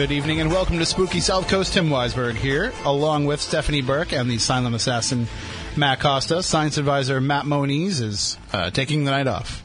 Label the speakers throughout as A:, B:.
A: Good evening and welcome to Spooky South Coast. Tim Weisberg here, along with Stephanie Burke and the silent assassin Matt Costa. Science advisor Matt Moniz is uh, taking the night off.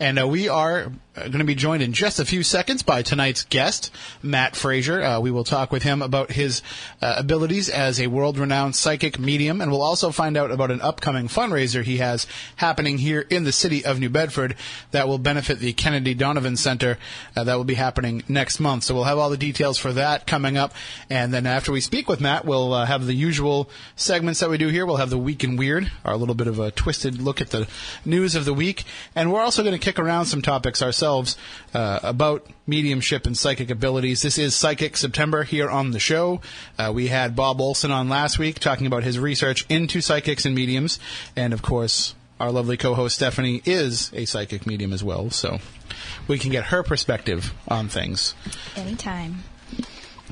A: And uh, we are going to be joined in just a few seconds by tonight's guest, Matt Fraser. Uh, we will talk with him about his uh, abilities as a world-renowned psychic medium, and we'll also find out about an upcoming fundraiser he has happening here in the city of New Bedford that will benefit the Kennedy Donovan Center. Uh, that will be happening next month. So we'll have all the details for that coming up, and then after we speak with Matt, we'll uh, have the usual segments that we do here. We'll have the Week in Weird, our little bit of a twisted look at the news of the week, and we're also going to kick around some topics ourselves uh, about mediumship and psychic abilities. This is Psychic September here on the show. Uh, we had Bob Olson on last week talking about his research into psychics and mediums, and of course, our lovely co-host Stephanie is a psychic medium as well, so we can get her perspective on things.
B: Anytime.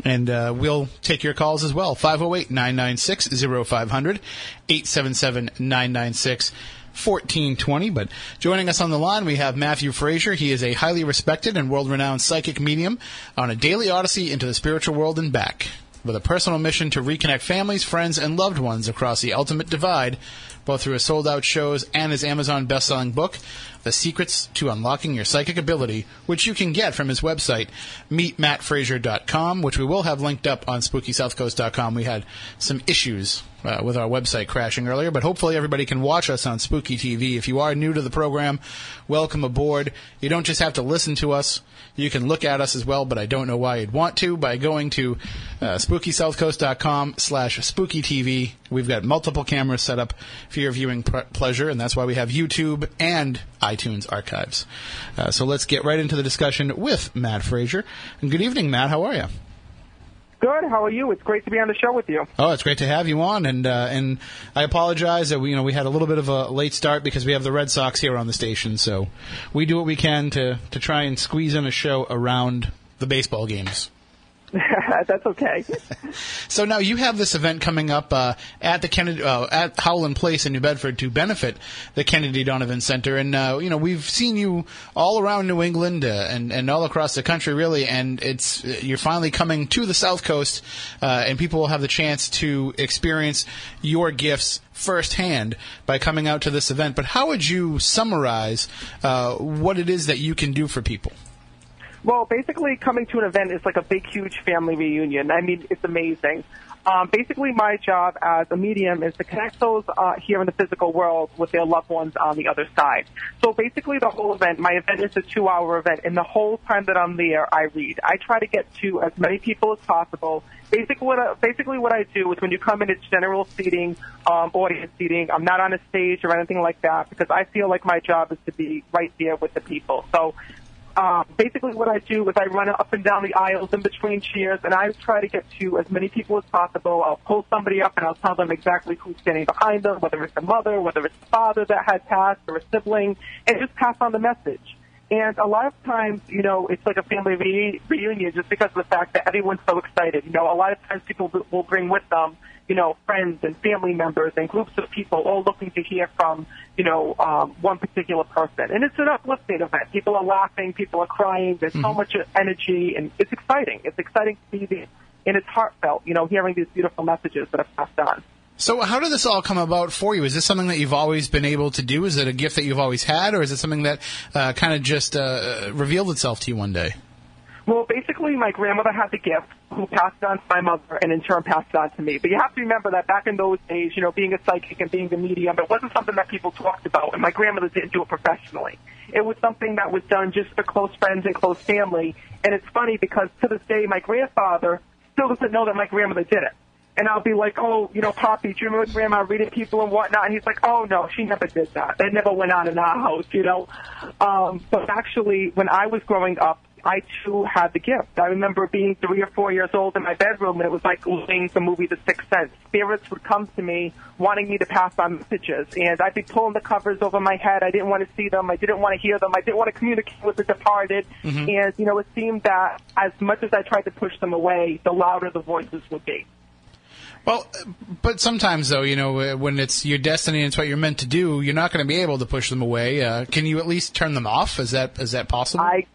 A: And uh, we'll take your calls as well. 508 996 0500 877 996 1420. But joining us on the line, we have Matthew Fraser. He is a highly respected and world renowned psychic medium on a daily odyssey into the spiritual world and back. With a personal mission to reconnect families, friends, and loved ones across the ultimate divide, both through his sold out shows and his Amazon best selling book, The Secrets to Unlocking Your Psychic Ability, which you can get from his website, meetmattfraser.com, which we will have linked up on spookysouthcoast.com. We had some issues uh, with our website crashing earlier, but hopefully everybody can watch us on Spooky TV. If you are new to the program, welcome aboard. You don't just have to listen to us. You can look at us as well, but I don't know why you'd want to by going to uh, spookysouthcoast.com slash spookytv. We've got multiple cameras set up for your viewing pr- pleasure, and that's why we have YouTube and iTunes archives. Uh, so let's get right into the discussion with Matt Fraser. And good evening, Matt. How are you?
C: Good. How are you? It's great to be on the show with you.
A: Oh, it's great to have you on, and uh, and I apologize that we you know we had a little bit of a late start because we have the Red Sox here on the station, so we do what we can to to try and squeeze in a show around the baseball games.
C: That's okay.
A: so now you have this event coming up uh, at the Kennedy uh, at Howland Place in New Bedford to benefit the Kennedy Donovan Center, and uh, you know we've seen you all around New England uh, and and all across the country, really, and it's you're finally coming to the South Coast, uh, and people will have the chance to experience your gifts firsthand by coming out to this event. But how would you summarize uh, what it is that you can do for people?
C: Well, basically, coming to an event is like a big, huge family reunion. I mean, it's amazing. Um, basically, my job as a medium is to connect those uh, here in the physical world with their loved ones on the other side. So basically, the whole event, my event is a two-hour event, and the whole time that I'm there, I read. I try to get to as many people as possible. Basically, what I, basically what I do is when you come in, it's general seating, um, audience seating. I'm not on a stage or anything like that because I feel like my job is to be right there with the people. So um, basically what I do is I run up and down the aisles in between cheers, and I try to get to as many people as possible. I'll pull somebody up and I'll tell them exactly who's standing behind them, whether it's a mother, whether it's a father that had passed, or a sibling, and just pass on the message. And a lot of times, you know, it's like a family re- reunion just because of the fact that everyone's so excited. You know, a lot of times people will bring with them you know, friends and family members and groups of people all looking to hear from, you know, um, one particular person. And it's an uplifting event. People are laughing, people are crying. There's mm-hmm. so much energy, and it's exciting. It's exciting to see the, and it's heartfelt, you know, hearing these beautiful messages that are passed on.
A: So, how did this all come about for you? Is this something that you've always been able to do? Is it a gift that you've always had, or is it something that uh, kind of just uh, revealed itself to you one day?
C: Well, basically, my grandmother had the gift, who passed on to my mother, and in turn passed it on to me. But you have to remember that back in those days, you know, being a psychic and being a medium, it wasn't something that people talked about, and my grandmother didn't do it professionally. It was something that was done just for close friends and close family. And it's funny because to this day, my grandfather still doesn't know that my grandmother did it. And I'll be like, oh, you know, Poppy, do you remember Grandma reading people and whatnot? And he's like, oh, no, she never did that. That never went on in our house, you know. Um, but actually, when I was growing up, I too had the gift. I remember being three or four years old in my bedroom, and it was like seeing the movie The Sixth Sense. Spirits would come to me wanting me to pass on messages, and I'd be pulling the covers over my head. I didn't want to see them. I didn't want to hear them. I didn't want to communicate with the departed. Mm-hmm. And, you know, it seemed that as much as I tried to push them away, the louder the voices would be.
A: Well, but sometimes though, you know, when it's your destiny and it's what you're meant to do, you're not going to be able to push them away. Uh, can you at least turn them off? Is that is that possible?
C: I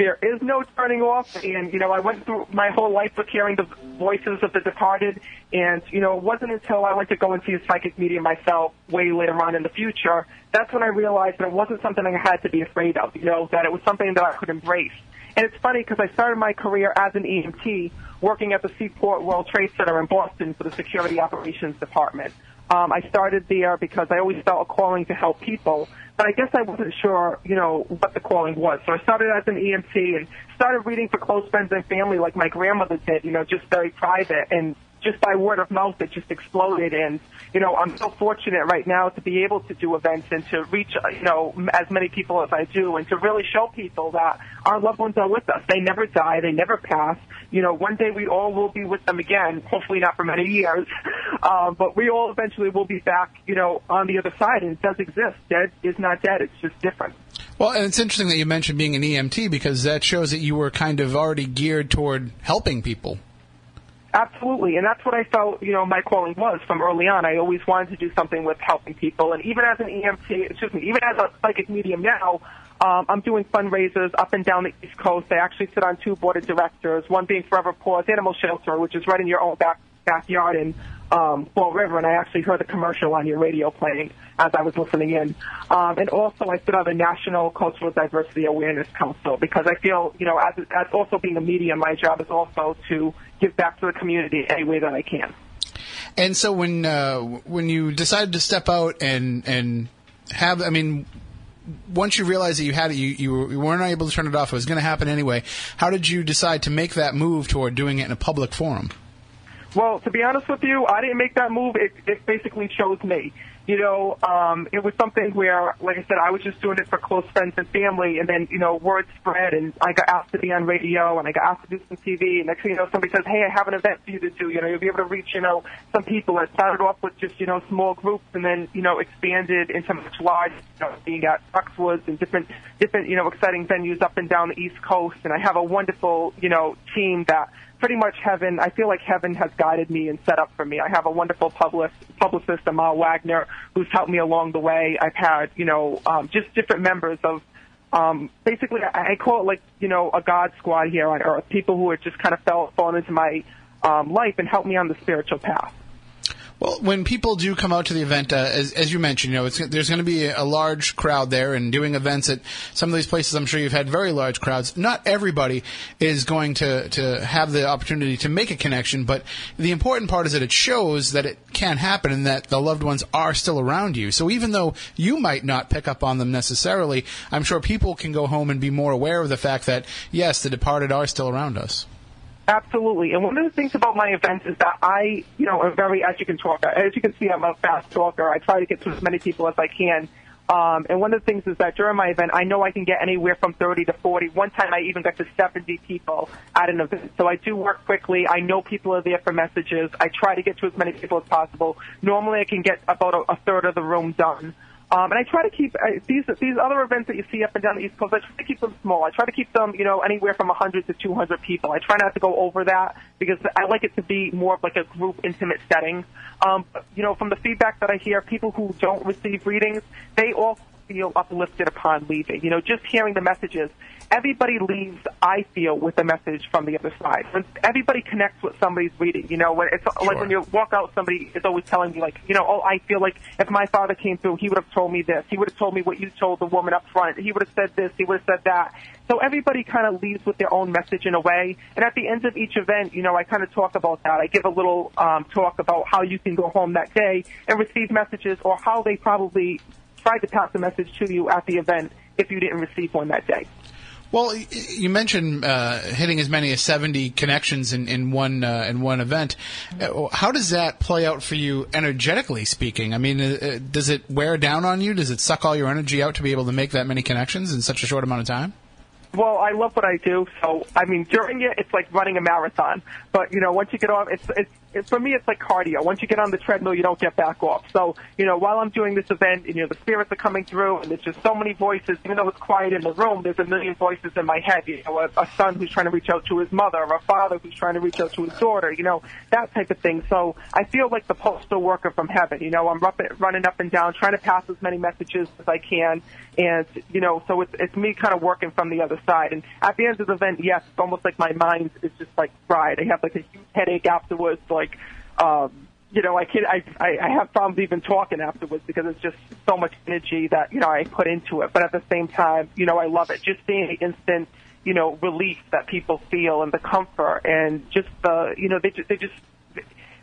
C: there is no turning off. And, you know, I went through my whole life with hearing the voices of the departed. And, you know, it wasn't until I went to go and see a psychic medium myself way later on in the future, that's when I realized that it wasn't something I had to be afraid of, you know, that it was something that I could embrace. And it's funny because I started my career as an EMT working at the Seaport World Trade Center in Boston for the Security Operations Department. Um, I started there because I always felt a calling to help people, but I guess I wasn't sure, you know, what the calling was. So I started as an EMT and started reading for close friends and family like my grandmother did, you know, just very private. And just by word of mouth, it just exploded. And, you know, I'm so fortunate right now to be able to do events and to reach, uh, you know, as many people as I do and to really show people that our loved ones are with us. They never die. They never pass. You know, one day we all will be with them again, hopefully not for many years, um, but we all eventually will be back, you know, on the other side. And it does exist. Dead is not dead. It's just different.
A: Well, and it's interesting that you mentioned being an EMT because that shows that you were kind of already geared toward helping people.
C: Absolutely, and that's what I felt, you know, my calling was from early on. I always wanted to do something with helping people, and even as an EMT, excuse me, even as a psychic medium now, um, I'm doing fundraisers up and down the East Coast. I actually sit on two board of directors, one being Forever Paws Animal Shelter, which is right in your own back backyard in um, Fall River, and I actually heard the commercial on your radio playing as I was listening in. Um, and also, I sit on the National Cultural Diversity Awareness Council because I feel, you know, as, as also being a medium, my job is also to give back to the community any way that I can.
A: And so, when uh, when you decided to step out and and have, I mean, once you realized that you had it, you, you, you weren't able to turn it off. It was going to happen anyway. How did you decide to make that move toward doing it in a public forum?
C: Well, to be honest with you, I didn't make that move. It, it basically chose me. You know, um, it was something where, like I said, I was just doing it for close friends and family, and then, you know, word spread, and I got asked to be on radio, and I got asked to do some TV, and next thing you know, somebody says, hey, I have an event for you to do, you know, you'll be able to reach, you know, some people. It started off with just, you know, small groups, and then, you know, expanded into much larger, you know, being at Foxwoods and different, different, you know, exciting venues up and down the East Coast, and I have a wonderful, you know, team that pretty much heaven. I feel like heaven has guided me and set up for me. I have a wonderful public, publicist, Amal Wagner, who's helped me along the way. I've had, you know, um, just different members of, um, basically, I, I call it like, you know, a God squad here on earth. People who have just kind of fell, fallen into my um, life and helped me on the spiritual path.
A: Well, when people do come out to the event, uh, as, as you mentioned, you know, there's going to be a large crowd there, and doing events at some of these places, I'm sure you've had very large crowds. Not everybody is going to to have the opportunity to make a connection, but the important part is that it shows that it can happen and that the loved ones are still around you. So even though you might not pick up on them necessarily, I'm sure people can go home and be more aware of the fact that yes, the departed are still around us.
C: Absolutely. And one of the things about my events is that I, you know, am very, as you can talk, as you can see, I'm a fast talker. I try to get to as many people as I can. Um, and one of the things is that during my event, I know I can get anywhere from 30 to 40. One time I even got to 70 people at an event. So I do work quickly. I know people are there for messages. I try to get to as many people as possible. Normally I can get about a, a third of the room done. Um, and I try to keep uh, these these other events that you see up and down the East Coast. I try to keep them small. I try to keep them, you know, anywhere from 100 to 200 people. I try not to go over that because I like it to be more of like a group, intimate setting. Um, you know, from the feedback that I hear, people who don't receive readings, they all feel uplifted upon leaving. You know, just hearing the messages everybody leaves, I feel, with a message from the other side. When everybody connects with somebody's reading, you know, when it's sure. like when you walk out, somebody is always telling you, like, you know, oh, I feel like if my father came through, he would have told me this. He would have told me what you told the woman up front. He would have said this. He would have said that. So everybody kind of leaves with their own message in a way. And at the end of each event, you know, I kind of talk about that. I give a little um, talk about how you can go home that day and receive messages or how they probably tried to pass a message to you at the event if you didn't receive one that day.
A: Well, you mentioned uh, hitting as many as seventy connections in, in one uh, in one event. Uh, how does that play out for you, energetically speaking? I mean, uh, uh, does it wear down on you? Does it suck all your energy out to be able to make that many connections in such a short amount of time?
C: Well, I love what I do, so I mean, during it, it's like running a marathon. But you know, once you get off, it's it's it, for me, it's like cardio. Once you get on the treadmill, you don't get back off. So, you know, while I'm doing this event, you know, the spirits are coming through, and there's just so many voices. Even though it's quiet in the room, there's a million voices in my head. You know, a, a son who's trying to reach out to his mother, or a father who's trying to reach out to his daughter. You know, that type of thing. So I feel like the postal worker from heaven. You know, I'm running up and down, trying to pass as many messages as I can, and you know, so it's it's me kind of working from the other side. And at the end of the event, yes, it's almost like my mind is just like fried. I have like a huge headache afterwards, like. Like, um, you know, I can I, I I have problems even talking afterwards because it's just so much energy that you know I put into it. But at the same time, you know, I love it. Just seeing the instant, you know, relief that people feel and the comfort and just the you know they just, they just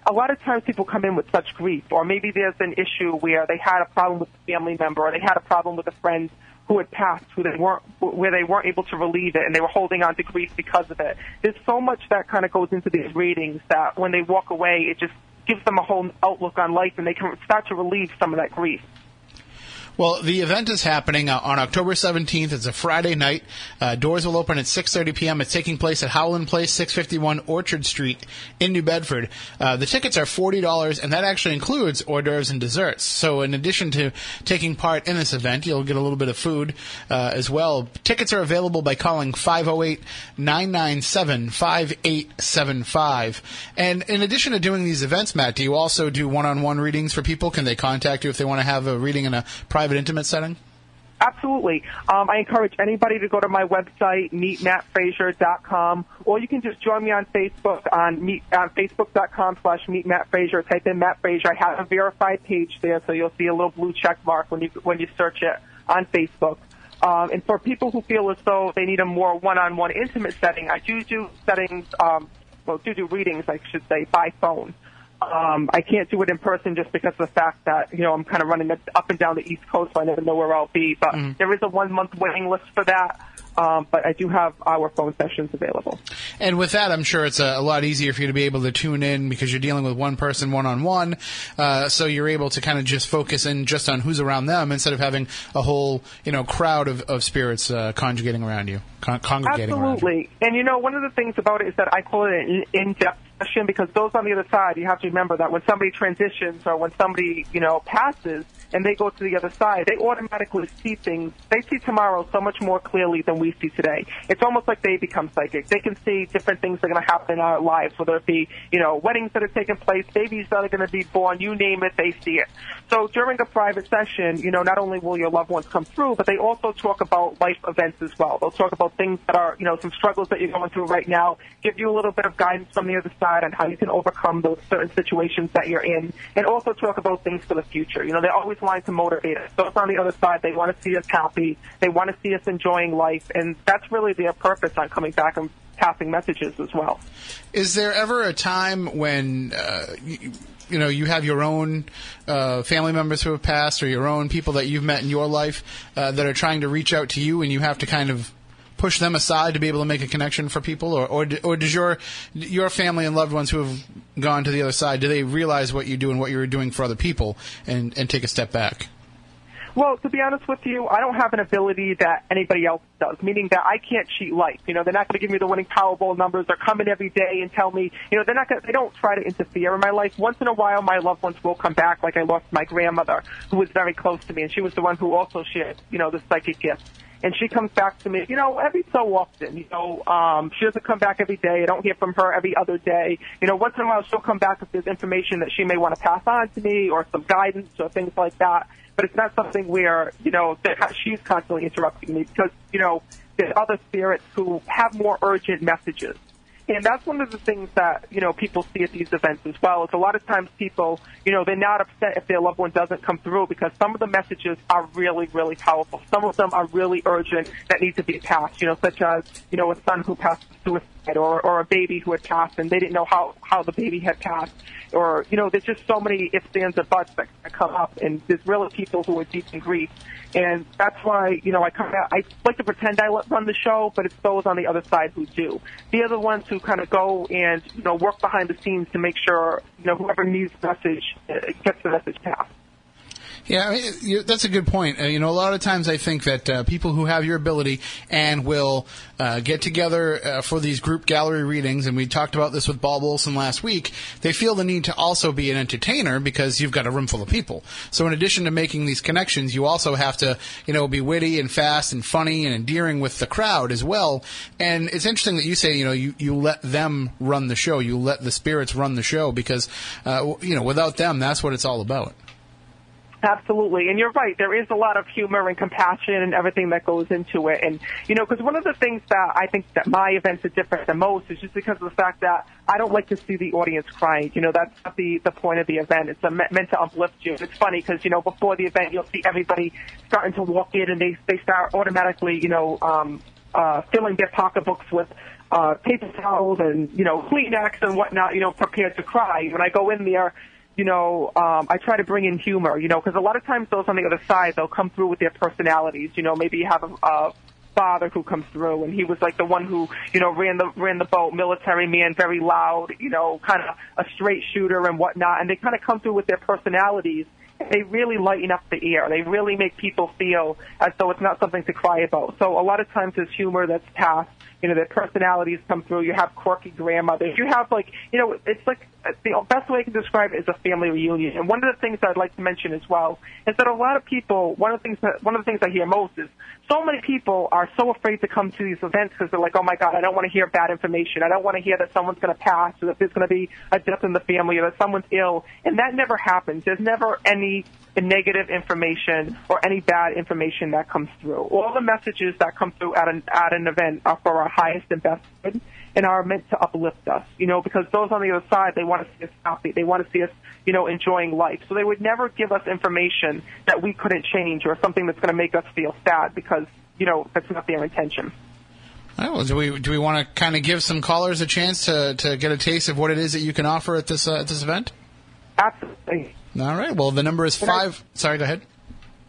C: a lot of times people come in with such grief, or maybe there's an issue where they had a problem with a family member, or they had a problem with a friend who had passed, who they weren't, where they weren't able to relieve it, and they were holding on to grief because of it. There's so much that kind of goes into these readings that when they walk away, it just gives them a whole outlook on life, and they can start to relieve some of that grief.
A: Well, the event is happening uh, on October 17th. It's a Friday night. Uh, doors will open at 6:30 p.m. It's taking place at Howland Place, 651 Orchard Street in New Bedford. Uh, the tickets are $40, and that actually includes hors d'oeuvres and desserts. So, in addition to taking part in this event, you'll get a little bit of food uh, as well. Tickets are available by calling 508-997-5875. And in addition to doing these events, Matt, do you also do one-on-one readings for people? Can they contact you if they want to have a reading in a private private, intimate setting?
C: Absolutely. Um, I encourage anybody to go to my website, meetmattfraser.com, or you can just join me on Facebook on, meet, on facebook.com slash meetmattfraser. Type in Matt Fraser. I have a verified page there, so you'll see a little blue check mark when you, when you search it on Facebook. Um, and for people who feel as though they need a more one-on-one intimate setting, I do do settings, um, well, do do readings, I should say, by phone. Um, I can't do it in person just because of the fact that you know I'm kind of running up and down the East Coast, so I never know where I'll be. But mm-hmm. there is a one month waiting list for that. Um, but I do have our phone sessions available.
A: And with that, I'm sure it's a, a, lot easier for you to be able to tune in because you're dealing with one person one on one. So you're able to kind of just focus in just on who's around them instead of having a whole you know crowd of, of spirits uh, conjugating around you, con- congregating
C: Absolutely.
A: around you.
C: And you know, one of the things about it is that I call it an in-depth session because those on the other side, you have to remember that when somebody transitions or when somebody you know passes and they go to the other side, they automatically see things. They see tomorrow so much more clearly than we see today. It's almost like they become psychic. They can see different things that are going to happen in our lives, whether it be, you know, weddings that are taking place, babies that are going to be born, you name it, they see it. So during a private session, you know, not only will your loved ones come through, but they also talk about life events as well. They'll talk about things that are, you know, some struggles that you're going through right now, give you a little bit of guidance from the other side on how you can overcome those certain situations that you're in, and also talk about things for the future. You know, they always want to motivate us. Those on the other side, they want to see us happy. They want to see us enjoying life, and that's really their purpose on coming back and passing messages as well.
A: Is there ever a time when uh, you, you, know you have your own uh, family members who have passed, or your own people that you've met in your life uh, that are trying to reach out to you, and you have to kind of push them aside to be able to make a connection for people, or or, or does your your family and loved ones who have gone to the other side do they realize what you do and what you're doing for other people and and take a step back?
C: Well, to be honest with you, I don't have an ability that anybody else does, meaning that I can't cheat life. You know, they're not going to give me the winning Powerball numbers. They're coming every day and tell me, you know, they're not to, they don't try to interfere in my life. Once in a while, my loved ones will come back, like I lost my grandmother, who was very close to me, and she was the one who also shared, you know, the psychic gift and she comes back to me, you know, every so often. You know, um, she doesn't come back every day. I don't hear from her every other day. You know, once in a while she'll come back if there's information that she may want to pass on to me or some guidance or things like that. But it's not something where, you know, that she's constantly interrupting me because, you know, there's other spirits who have more urgent messages. And that's one of the things that, you know, people see at these events as well. Is a lot of times people, you know, they're not upset if their loved one doesn't come through because some of the messages are really, really powerful. Some of them are really urgent that need to be passed, you know, such as, you know, a son who passed suicide or, or a baby who had passed and they didn't know how, how the baby had passed. Or, you know, there's just so many ifs, ands, and buts that come up and there's really people who are deep in grief and that's why, you know, I kind of, I like to pretend I run the show, but it's those on the other side who do. The ones who kind of go and, you know, work behind the scenes to make sure, you know, whoever needs the message uh, gets the message passed.
A: Yeah, I mean, that's a good point. Uh, you know, a lot of times I think that uh, people who have your ability and will uh, get together uh, for these group gallery readings, and we talked about this with Bob Olson last week, they feel the need to also be an entertainer because you've got a room full of people. So in addition to making these connections, you also have to, you know, be witty and fast and funny and endearing with the crowd as well. And it's interesting that you say, you know, you, you let them run the show, you let the spirits run the show because, uh, you know, without them, that's what it's all about.
C: Absolutely, and you're right. There is a lot of humor and compassion and everything that goes into it. And you know, because one of the things that I think that my events are different than most is just because of the fact that I don't like to see the audience crying. You know, that's not the the point of the event. It's a, meant to uplift you. It's funny because you know before the event you'll see everybody starting to walk in and they they start automatically you know um, uh, filling their pocketbooks with uh, paper towels and you know Kleenex and whatnot. You know, prepared to cry. When I go in there you know, um, I try to bring in humor, you know, because a lot of times those on the other side, they'll come through with their personalities. You know, maybe you have a, a father who comes through, and he was like the one who, you know, ran the ran the boat, military man, very loud, you know, kind of a straight shooter and whatnot. And they kind of come through with their personalities. They really lighten up the air. They really make people feel as though it's not something to cry about. So a lot of times there's humor that's passed you know, their personalities come through. You have quirky grandmothers. You have like, you know, it's like uh, the best way I can describe it is a family reunion. And one of the things I'd like to mention as well is that a lot of people, one of the things that, one of the things I hear most is so many people are so afraid to come to these events because they're like, oh my God, I don't want to hear bad information. I don't want to hear that someone's going to pass or that there's going to be a death in the family or that someone's ill. And that never happens. There's never any negative information or any bad information that comes through. All the messages that come through at an, at an event are for our highest and best good and are meant to uplift us, you know, because those on the other side, they want to see us happy. They want to see us, you know, enjoying life. So they would never give us information that we couldn't change or something that's going to make us feel sad because, you know, that's not their intention.
A: Right, well, do we do we want to kind of give some callers a chance to, to get a taste of what it is that you can offer at this uh, at this event?
C: Absolutely.
A: All right. Well, the number is five. I, sorry, go ahead.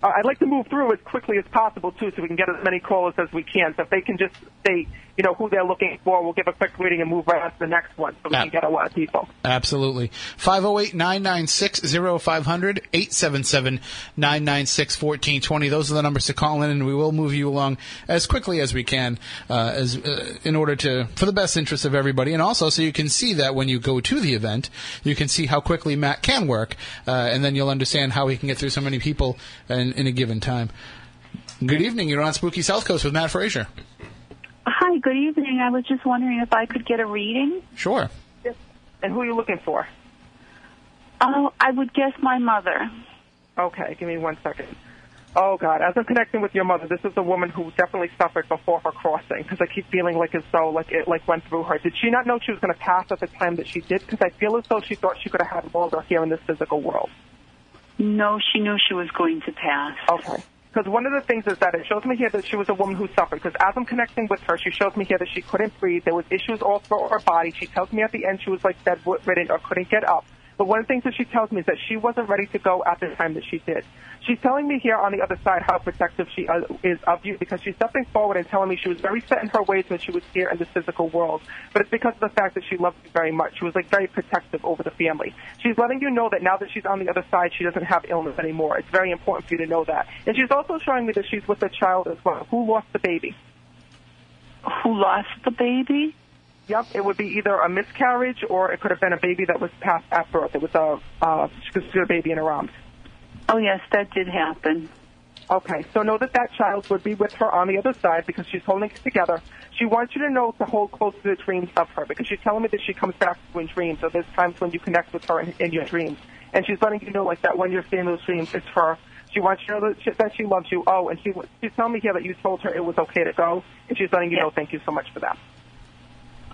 C: Uh, I'd like to move through as quickly as possible too, so we can get as many callers as we can. So if they can just state, you know, who they're looking for, we'll give a quick reading and move right on to the next one, so we can get a lot of people.
A: Absolutely. 508-996-0500, 877-996-1420. Those are the numbers to call in, and we will move you along as quickly as we can, uh, as uh, in order to for the best interest of everybody, and also so you can see that when you go to the event, you can see how quickly Matt can work, uh, and then you'll understand how he can get through so many people and in a given time. Good evening. You're on Spooky South Coast with Matt Fraser.
B: Hi, good evening. I was just wondering if I could get a reading.
A: Sure.
C: And who are you looking for?
B: Oh, I would guess my mother.
C: Okay, give me one second. Oh God, as I'm connecting with your mother, this is a woman who definitely suffered before her crossing because I keep feeling like as though like it like went through her. Did she not know she was going to pass at the time that she did? Because I feel as though she thought she could have had longer here in this physical world.
B: No, she knew she was going to pass.
C: Okay. Because one of the things is that it shows me here that she was a woman who suffered. Because as I'm connecting with her, she shows me here that she couldn't breathe. There was issues all throughout her body. She tells me at the end she was like bedridden or couldn't get up. But one of the things that she tells me is that she wasn't ready to go at the time that she did. She's telling me here on the other side how protective she uh, is of you because she's stepping forward and telling me she was very set in her ways when she was here in the physical world. But it's because of the fact that she loves you very much. She was like very protective over the family. She's letting you know that now that she's on the other side, she doesn't have illness anymore. It's very important for you to know that. And she's also showing me that she's with a child as well. Who lost the baby?
B: Who lost the baby?
C: Yep, it would be either a miscarriage or it could have been a baby that was passed at birth. It was a uh, she could a baby in her arms.
B: Oh yes, that did happen.
C: Okay, so know that that child would be with her on the other side because she's holding it together. She wants you to know to hold close to the dreams of her because she's telling me that she comes back to in dreams. So there's times when you connect with her in, in your dreams, and she's letting you know like that when you're seeing those dreams, it's her. She wants you to know that she, that she loves you. Oh, and she she's telling me here that you told her it was okay to go, and she's letting you
B: Yes.
C: know thank you so much for that.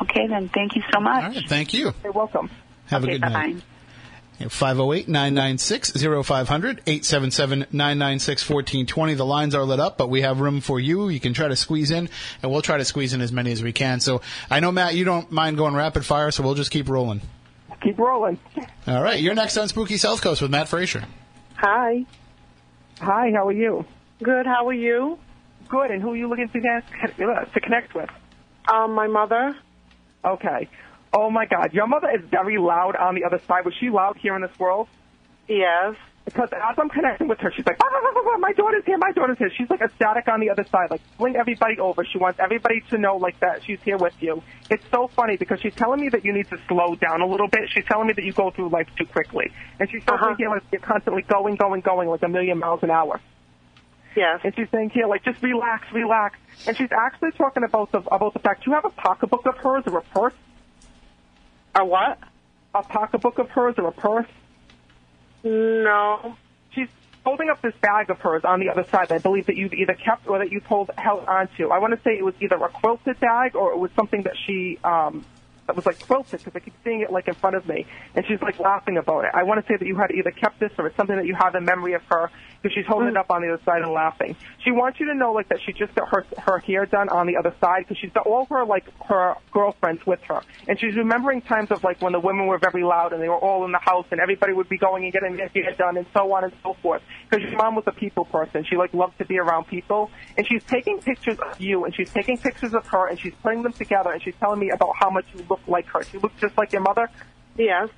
B: Okay, then. Thank you so much.
A: All right. Thank you.
C: You're welcome.
A: Have
B: okay,
A: a good night.
B: bye.
A: 508-996-0500, 877-996-1420. The lines are lit up, but we have room for you. You can try to squeeze in, and we'll try to squeeze in as many as we can. So I know, Matt, you don't mind going rapid fire, so we'll just keep rolling.
C: Keep rolling.
A: All right. You're next on Spooky South Coast with Matt Fraser.
D: Hi.
C: Hi, how are you?
D: Good. How are you?
C: Good. And who are you looking to connect, to connect with?
D: Um, my mother.
C: Okay. Oh my God, your mother is very loud on the other side. Was she loud here in this world?
D: Yes.
C: because as I'm connecting with her, she's like, "Ah, ah, ah, ah, my daughter's here, my daughter's here. She's like ecstatic on the other side, like bring everybody over. She wants everybody to know like that she's here with you. It's so funny because she's telling me that you need to slow down a little bit. She's telling me that you go through life too quickly, and she's telling
D: Uh-huh.
C: me here like you're constantly going, going, going like a million miles an hour.
D: Yes.
C: And she's saying here like just relax, relax. And she's actually talking about the about the fact you have a pocketbook of hers or a purse,
D: A what?
C: a pocketbook of hers or a purse.
D: No.
C: she's holding up this bag of hers on the other side that I believe that you've either kept or that you've hold, held onto. I want to say it was either a quilted bag or it was something that she um, that was like quilted because I keep seeing it like in front of me, and she's like laughing about it. I want to say that you had either kept this or it's something that you have in memory of her because she's holding it mm. up on the other side and laughing. She wants you to know like that she just got her her hair done on the other side because she's got all her like her girlfriends with her, and she's remembering times of like when the women were very loud and they were all in the house and everybody would be going and getting their hair done and so on and so forth. Because your mom was a people person, she like loved to be around people, and she's taking pictures of you and she's taking pictures of her and she's putting them together and she's telling me about how much you look like her. She looks just like your mother.
D: Yes.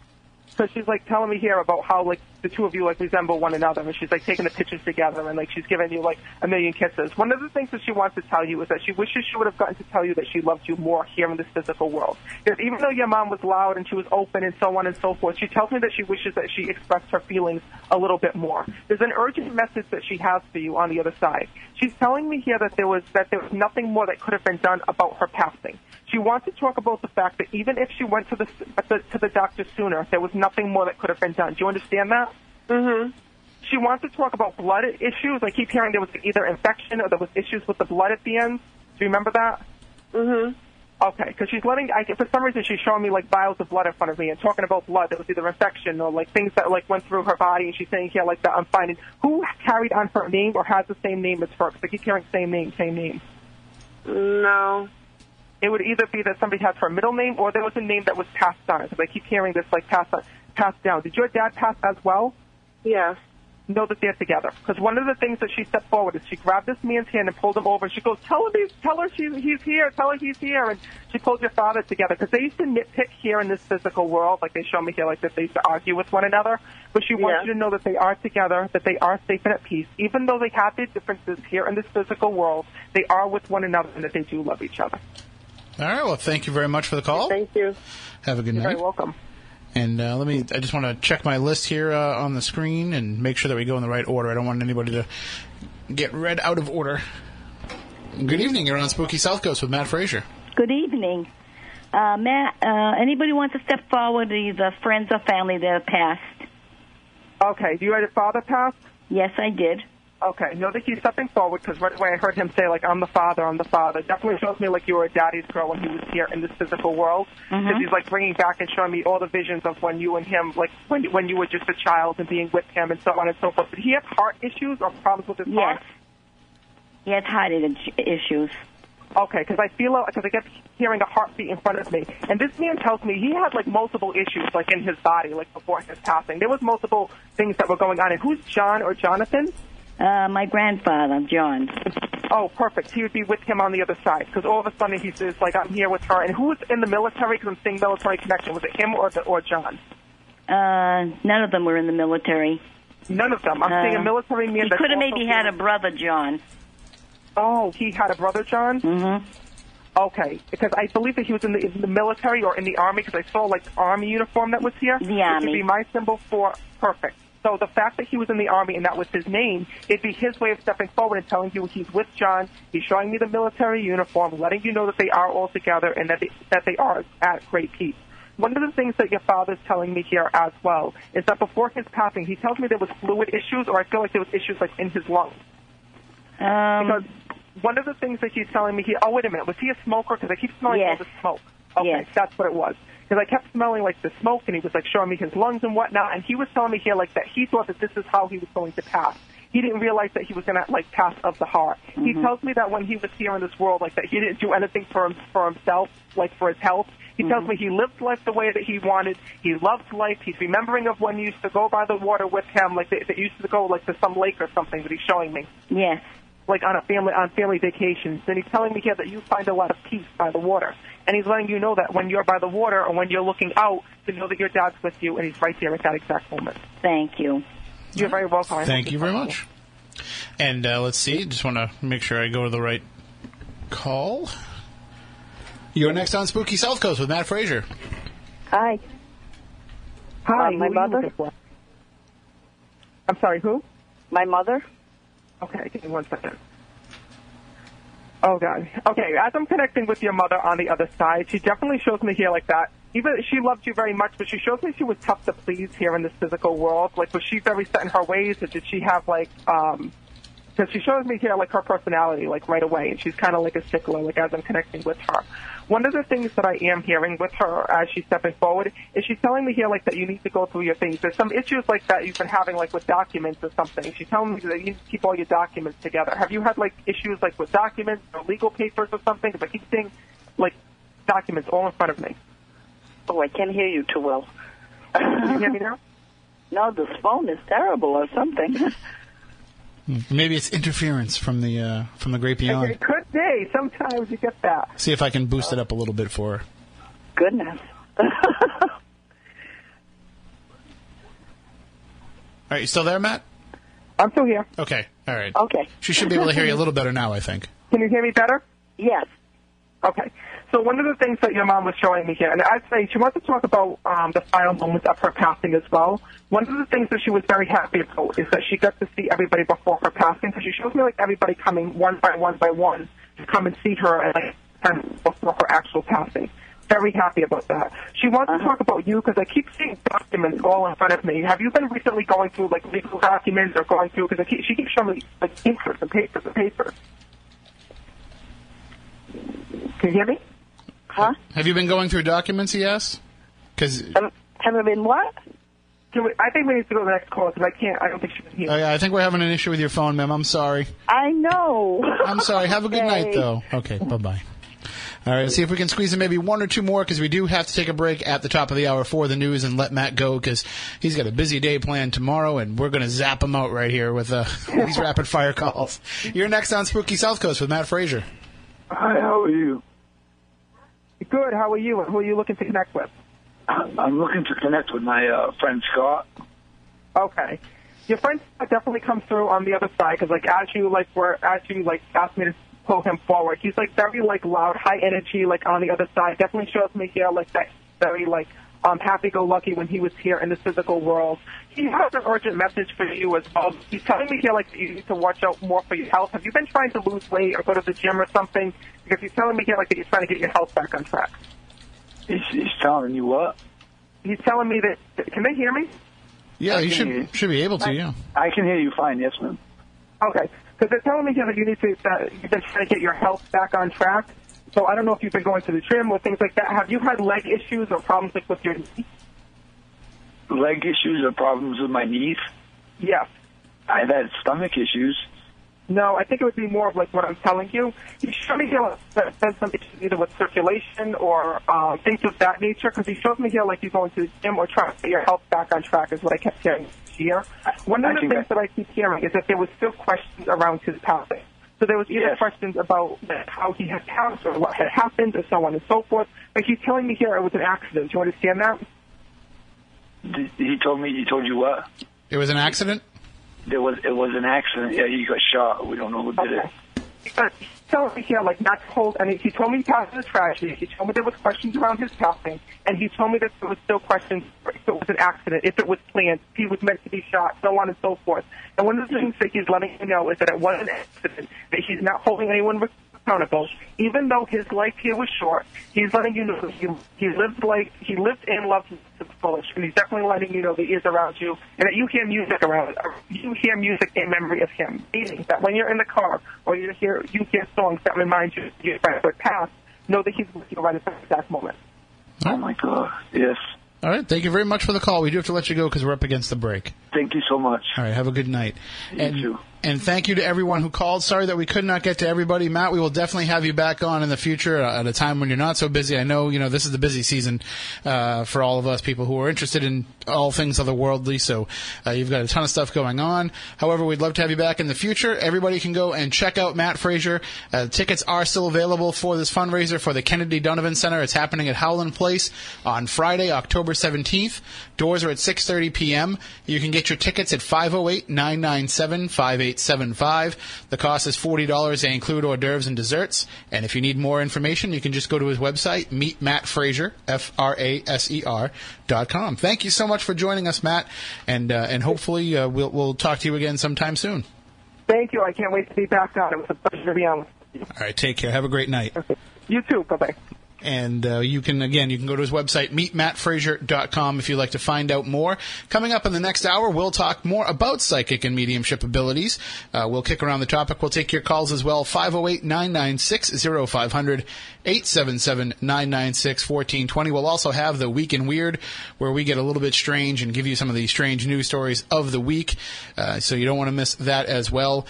C: So she's like telling me here about how like the two of you like resemble one another, and she's like taking the pictures together, and like she's giving you like a million kisses. One of the things that she wants to tell you is that she wishes she would have gotten to tell you that she loved you more here in this physical world. Because even though your mom was loud and she was open and so on and so forth, she tells me that she wishes that she expressed her feelings a little bit more. There's an urgent message that she has for you on the other side. She's telling me here that there was that there was nothing more that could have been done about her passing. She wants to talk about the fact that even if she went to the, the to the doctor sooner, there was nothing more that could have been done. Do you understand that?
D: Mhm.
C: She wants to talk about blood issues. I keep hearing there was either infection or there was issues with the blood at the end. Do you remember that?
D: Mhm.
C: Okay, because she's letting. I, for some reason, she's showing me like vials of blood in front of me and talking about blood. There was either infection or like things that like went through her body, and she's saying here like that. I'm finding who carried on her name or has the same name as her. Because I keep hearing same name, same name.
D: No.
C: It would either be that somebody has her middle name or there was a name that was passed on. Because I keep hearing this like passed on, passed down. Did your dad pass as well?
D: Yes.
C: know that they're together. Because one of the things that she stepped forward is she grabbed this man's hand and pulled him over. And she goes, "Tell him he's, tell her she's, he's here. Tell her he's here." And she pulled your father together because they used to nitpick here in this physical world, like they show me here, like that they used to argue with one another. But she wants
D: Yeah.
C: you to know that they are together, that they are safe and at peace, even though they have their differences here in this physical world. They are with one another, and that they do love each other.
A: All right. Well, thank you very much for the call.
D: Thank you.
A: Have a good
C: You're
A: night.
C: very welcome.
A: And uh, let me. I just want to check my list here uh, on the screen and make sure that we go in the right order. I don't want anybody to get read out of order. Good evening. You're on Spooky South Coast with Matt Fraser.
E: Good evening. Uh, Matt, uh, anybody wants to step forward, either friends or family that have passed?
C: Okay. Do you have a father pass?
E: Yes, I did.
C: Okay, know that he's stepping forward because right away I heard him say like, "I'm the father, I'm the father." Definitely shows me like you were a daddy's girl when he was here in this physical world. Because mm-hmm. he's like bringing back and showing me all the visions of when you and him, like when when you were just a child and being with him and so on and so forth. Did he have heart issues or problems with his heart?
E: Yes. He has heart issues.
C: Okay, because I feel because I kept hearing a heartbeat in front of me, and this man tells me he had like multiple issues like in his body, like before his passing. There was multiple things that were going on. And who's John or Jonathan?
E: Uh, my grandfather, John.
C: Oh, perfect. He would be with him on the other side because all of a sudden he says like I'm here with her. And who's in the military? Because I'm seeing military connection. Was it him or the, or John?
E: Uh, none of them were in the military.
C: None of them. I'm
E: Uh,
C: seeing a military man.
E: He could have maybe had a brother, John.
C: Oh, he had a brother, John.
E: Mm-hmm.
C: Okay, because I believe that he was in the, in the military or in the army because I saw like army uniform that was here.
E: The
C: Which
E: army.
C: would be my symbol for perfect. So the fact that he was in the army and that was his name, it'd be his way of stepping forward and telling you he's with John. He's showing me the military uniform, letting you know that they are all together and that they, that they are at great peace. One of the things that your father's telling me here as well is that before his passing, he tells me there was fluid issues, or I feel like there was issues like in his lungs.
E: Um,
C: Because one of the things that he's telling me he, oh, wait a minute, was he a smoker? Because I keep smelling
E: Yes.
C: all the smoke. Okay,
E: Yes.
C: that's what it was. Because I kept smelling like the smoke, and he was like showing me his lungs and whatnot, and he was telling me here like that he thought that this is how he was going to pass. He didn't realize that he was going to like pass of the heart. He mm-hmm. tells me that when he was here in this world, like that he didn't do anything for him, for himself, like for his health. He tells mm-hmm. me he lived life the way that he wanted. He loved life. He's remembering of when he used to go by the water with him, like they, they used to go like to some lake or something that he's showing me
E: yes.
C: like on a family on family vacations. And he's telling me here that you find a lot of peace by the water. And he's letting you know that when you're by the water or when you're looking out, to know that your dad's with you and he's right there at that exact moment.
E: Thank you.
C: You're very welcome. I
A: Thank you very
C: find
A: much. And uh, let's see. Just want to make sure I go to the right call. You're next on Spooky South Coast with Matt Fraser.
F: Hi.
C: Hi,
F: Uh, my mother?
C: I'm sorry, who?
F: My mother?
C: Okay, give me one second. Oh God. Okay, as I'm connecting with your mother on the other side, she definitely shows me here like that. Even she loved you very much, but she shows me she was tough to please here in this physical world. Like, was she very set in her ways, or did she have like, um, because she shows me here like her personality like right away, and she's kind of like a stickler. Like as I'm connecting with her, one of the things that I am hearing with her as she's stepping forward is she's telling me here like that you need to go through your things. There's some issues like that you've been having like with documents or something. She's telling me that you need to keep all your documents together. Have you had like issues like with documents or legal papers or something? Because I keep seeing like documents all in front of me.
F: Oh, I can't hear you too well.
C: Can you hear me now?
F: No, this phone is terrible or something.
A: Maybe it's interference from the uh, from the great beyond.
C: It could be. Sometimes you get that.
A: See if I can boost it up a little bit for her.
F: Goodness.
A: All right, you still there, Matt?
C: I'm still here.
A: Okay, all right.
F: okay.
A: She should be able to hear you a little better now, I think.
C: Can you hear me better?
F: Yes.
C: Okay. So one of the things that your mom was showing me here, and I'd say she wants to talk about um, the final moments of her passing as well. One of the things that she was very happy about is that she got to see everybody before her passing. So she shows me like everybody coming one by one by one to come and see her and like and before her actual passing. Very happy about that. She wants to talk about you because I keep seeing documents all in front of me. Have you been recently going through like legal documents or going through because keep, she keeps showing me like papers and papers and papers. Can you hear me?
F: Huh?
A: Have you been going through documents? He asked. Because
F: Have, have I been what?
C: I think we need to go to the next call because I can't. I don't think she can hear.
A: I think we're having an issue with your phone, ma'am. I'm sorry.
F: I know.
A: I'm sorry. Have a good night, though. Okay, bye bye. All right, let's see if we can squeeze in maybe one or two more because we do have to take a break at the top of the hour for the news and let Matt go because he's got a busy day planned tomorrow and we're going to zap him out right here with uh, these rapid fire calls. You're next on Spooky South Coast with Matt Fraser.
G: Hi, how are you?
C: Good. How are you? Who are you looking to connect with?
G: I'm looking to connect with my uh, friend Scott.
C: Okay. Your friend Scott definitely comes through on the other side because, like, as you like were as you like asked me to pull him forward, he's like very like loud, high energy, like on the other side. Definitely shows me here like that very like um happy-go-lucky when he was here in the physical world. He has an urgent message for you as well. He's telling me here like that you need to watch out more for your health. Have you been trying to lose weight or go to the gym or something? Because he's telling me here like that you're trying to get your health back on track.
G: He's, he's telling you what?
C: He's telling me that. Can they hear me?
A: Yeah,
G: I
A: you should
G: you.
A: should be able to. Yeah.
G: I can hear you fine, yes, ma'am.
C: Okay. Because they're telling me here that you need to that you've been trying to get your health back on track. So I don't know if you've been going to the gym or things like that. Have you had leg issues or problems like with your knee?
G: Leg issues or problems with my knees?
C: Yes.
G: I've had stomach issues.
C: No, I think it would be more of like what I'm telling you. You showed me here that there's some issues either with circulation or um, things of that nature. Because he showed me here like you're going to the gym or trying to get your health back on track is what I kept hearing this year. One
G: I
C: of the things
G: that-
C: that I keep hearing is that there was still questions around his passing. So there was either
G: Yes.
C: questions about how he had passed or what had happened or so on and so forth. But he's telling me here it was an accident. Do you understand that?
G: D- He told me, he told you what?
A: It was an accident.
G: There was, it was an accident. Yeah, he got shot. We don't know who did it.
C: Because he's telling me here, like, not to hold any. He told me he passed the tragedy. He told me there was questions around his passing, and he told me that there was still questions if it was an accident, if it was planned, if he was meant to be shot, so on and so forth. And one of the things that he's letting me know is that it was an accident, that he's not holding anyone accountable. Even though his life here was short, he's letting you know that he, he lived like he lived and loved to the fullest, and he's definitely letting you know that he is around you, and that you hear music around, or you hear music in memory of him. Meaning that when you're in the car or you hear you hear songs that remind you of your friend past, know that he's with you right at that exact moment.
G: Oh my god. Yes.
A: All right. Thank you very much for the call. We do have to let you go because we're up against the break.
G: Thank you so much.
A: All right. Have a good night.
G: You
A: and,
G: too.
A: And thank you to everyone who called. Sorry that we could not get to everybody. Matt, we will definitely have you back on in the future at a time when you're not so busy. I know, you know, this is the busy season uh, for all of us people who are interested in all things otherworldly. So uh, you've got a ton of stuff going on. However, we'd love to have you back in the future. Everybody can go and check out Matt Fraser. Uh, tickets are still available for this fundraiser for the Kennedy Donovan Center. It's happening at Howland Place on Friday, October 17th. Doors are at 6:30 p.m. You can get your tickets at 508-997-5875. The cost is $40. They include hors d'oeuvres and desserts. And if you need more information, you can just go to his website, meet Matt Fraser, F-R-A-S-E-R, E dot com. Thank you so much for joining us, Matt. And, uh, and hopefully, uh, we'll, we'll talk to you again sometime soon.
C: Thank you. I can't wait to be back on. It was a pleasure to be on with you.
A: All right. Take care. Have a great night.
C: You too. Bye bye.
A: And uh, you can, again, you can go to his website, meetmattfraser.com, if you'd like to find out more. Coming up in the next hour, we'll talk more about psychic and mediumship abilities. Uh, we'll kick around the topic. We'll take your calls as well. 508 996 0500 877 996 1420. We'll also have the Week in Weird, where we get a little bit strange and give you some of the strange news stories of the week. Uh, so you don't want to miss that as well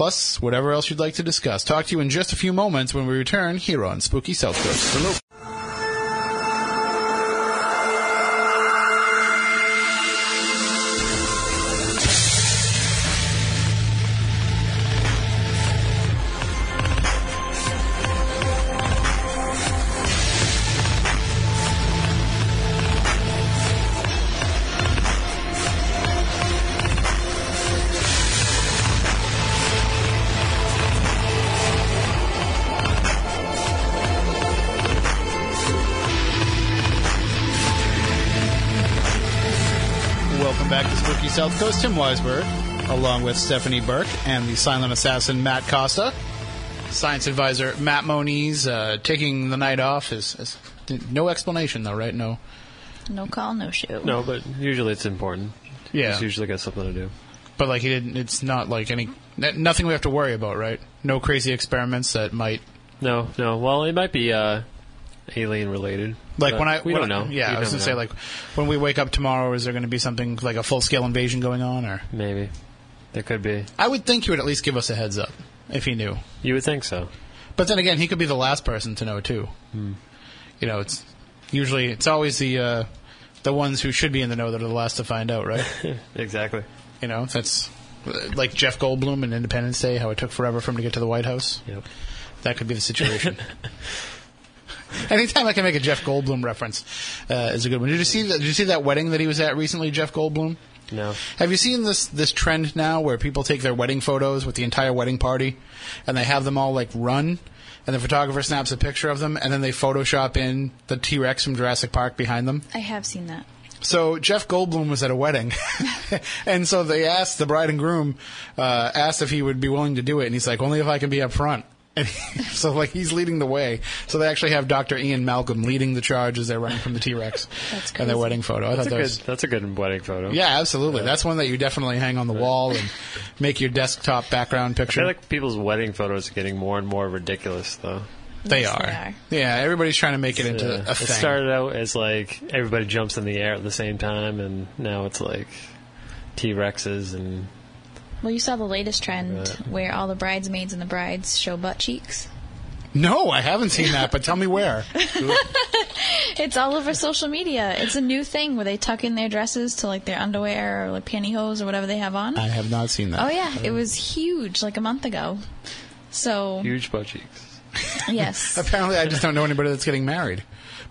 A: plus whatever else you'd like to discuss. Talk to you in just a few moments when we return here on Spooky South Coast. Hello. Back to Spooky South Coast. Tim Weisberg, along with Stephanie Burke and the silent assassin Matt Costa. Science advisor Matt Moniz uh, taking the night off is, is no explanation though, right? No.
H: No call, no show.
I: No, but usually it's important.
A: Yeah.
I: He's usually got something to do.
A: But like he didn't. It's not like any nothing we have to worry about, right? No crazy experiments that might.
I: No, no. Well, it might be uh, alien related.
A: Like when I
I: we
A: when
I: don't know.
A: Yeah,
I: We
A: I was
I: never
A: gonna say
I: know.
A: like when we wake up tomorrow, is there going to be something like a full scale invasion going on? Or
I: maybe there could be.
A: I would think he would at least give us a heads up if he knew.
I: You would think so.
A: But then again, he could be the last person to know too.
I: Hmm.
A: You know, it's usually it's always the uh, the ones who should be in the know that are the last to find out, right?
I: exactly.
A: You know, that's uh, like Jeff Goldblum in Independence Day, how it took forever for him to get to the White House.
I: Yep.
A: That could be the situation. Anytime I can make a Jeff Goldblum reference uh, is a good one. Did you see that? Did you see that wedding that he was at recently, Jeff Goldblum?
I: No.
A: Have you seen this this trend now where people take their wedding photos with the entire wedding party, and they have them all like run, and the photographer snaps a picture of them, and then they Photoshop in the T Rex from Jurassic Park behind them.
H: I have seen that.
A: So Jeff Goldblum was at a wedding, and so they asked the bride and groom uh, asked if he would be willing to do it, and he's like, only if I can be up front. And so like he's leading the way. So they actually have Dr. Ian Malcolm leading the charge as they're running from the T Rex
H: That's
A: and their wedding photo. I
I: That's a
A: thought that
I: good.
A: was
I: That's a good wedding photo.
A: yeah, absolutely. That's one that you definitely hang on the wall and make your desktop background picture.
I: I
A: picture.
I: feel like people's wedding photos are getting more and more ridiculous, though.
A: they,
H: Yes,
A: are.
H: they are.
A: Yeah, everybody's trying to make it into
I: Yeah.
A: a
I: it
A: thing.
I: started out as like everybody jumps in the air at the same time, and now it's like T Rexes and
H: Well, you saw the latest trend
I: Right.
H: where all the bridesmaids and the brides show butt cheeks.
A: no, I haven't seen that, but tell me where.
H: It's all over social media. It's a new thing where they tuck in their dresses to like their underwear or like pantyhose or whatever they have on.
A: I have not seen that.
H: Oh yeah, it was huge like a month ago. So
I: huge butt cheeks.
H: yes,
A: Apparently, I just don't know anybody that's getting married.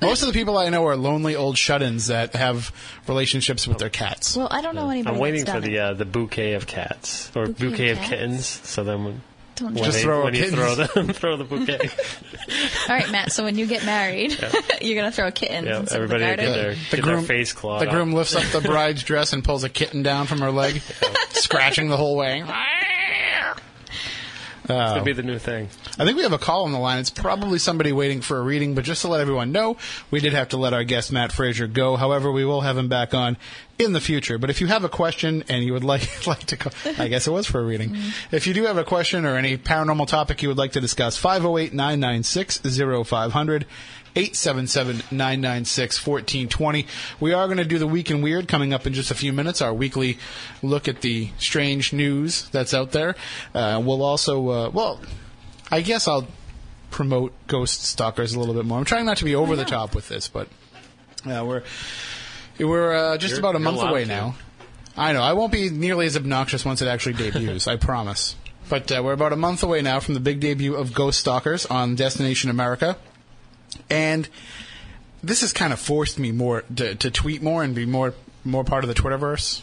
A: Most of the people I know are lonely old shut-ins that have relationships with their cats.
H: well I don't know anybody.
I: I'm waiting
H: that's
I: for
H: done
I: the uh, the bouquet of cats or
H: Bouquet of
I: bouquet of,
H: cats?
I: kittens. So then when,
H: Don't
I: when
H: just
A: Just
I: they-
A: throw
I: when you
A: kittens.
I: throw them, throw the bouquet.
H: All right, Matt. So when you get married, you're gonna throw kittens.
I: yeah,
H: in some of
I: everybody
H: the
I: get
H: garden.
I: their,
A: The
I: get
A: groom-
I: their face clawed.
A: The groom
I: up.
A: lifts up the bride's dress and pulls a kitten down from her leg, scratching the whole way.
I: It's gonna be oh. the new thing.
A: I think we have a call on the line. It's probably somebody waiting for a reading, but just to let everyone know, we did have to let our guest Matt Fraser go. However, we will have him back on in the future. But if you have a question and you would like like to call, I guess it was for a reading. Mm-hmm. If you do have a question or any paranormal topic you would like to discuss, 508-996-0500. 877-996-1420. We are going to do the Week in Weird coming up in just a few minutes, our weekly look at the strange news that's out there. Uh, we'll also, uh, well, I guess I'll promote Ghost Stalkers a little bit more. I'm trying not to be over the top with this, but uh, we're we're uh, just
I: You're-
A: about a month away
I: to.
A: now. I know I won't be nearly as obnoxious once it actually debuts. I promise. But uh, we're about a month away now from the big debut of Ghost Stalkers on Destination America, and this has kind of forced me more to, to tweet more and be more more part of the Twitterverse.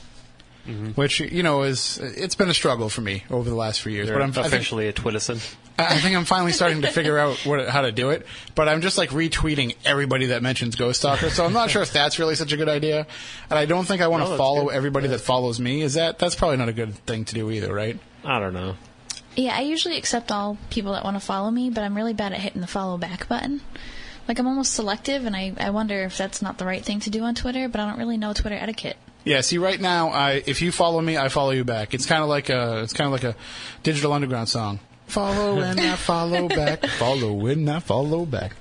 A: Mm-hmm. which you know is it's been a struggle for me over the last few years.
I: You're
A: but I'm I think,
I: officially a Twitterson.
A: I think I'm finally starting to figure out what, how to do it. But I'm just like retweeting everybody that mentions Ghost Stalker, so I'm not sure if that's really such a good idea. And I don't think I want
I: No,
A: to follow
I: good.
A: everybody that follows me. Is that that's probably not a good thing to do either, right?
I: I don't know.
H: Yeah, I usually accept all people that want to follow me, but I'm really bad at hitting the follow back button. Like I'm almost selective, and I, I wonder if that's not the right thing to do on Twitter. But I don't really know Twitter etiquette.
A: Yeah, see, right now, I if you follow me, I follow you back. It's kind of like a it's kind of like a Digital Underground song. Follow and I follow back. Follow and I follow back.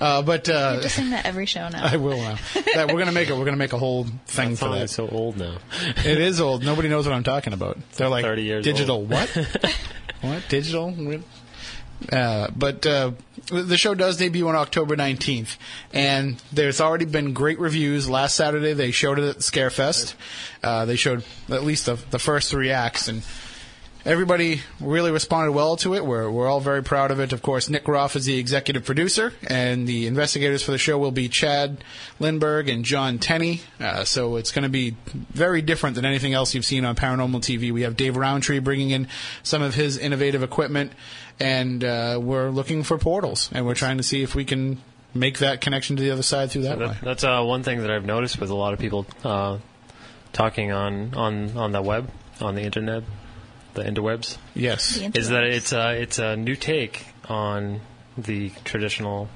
A: Uh, but
H: You
A: uh,
H: have to sing that every show now.
A: I will now. That, we're gonna make it. We're gonna make a whole thing
I: That
A: for
I: song
A: that.
I: is so old now.
A: It is old. Nobody knows what I'm talking about. They're like
I: 30 years
A: digital.
I: old.
A: What? what digital? Uh, but uh, the show does debut on October 19th, and there's already been great reviews. Last Saturday they showed it at Scarefest. Uh, they showed at least the, the first three acts, and everybody really responded well to it. We're, we're all very proud of it. Of course, Nick Roth is the executive producer, and the investigators for the show will be Chad Lindberg and John Tenney. Uh, so it's going to be very different than anything else you've seen on Paranormal TV. We have Dave Roundtree bringing in some of his innovative equipment, and uh, we're looking for portals, and we're trying to see if we can make that connection to the other side through that way.
I: That, that's uh, one thing that I've noticed with a lot of people uh, talking on, on, on the web, on the internet, the interwebs,
A: Yes.
H: The
I: is that it's a, it's a new take on the traditional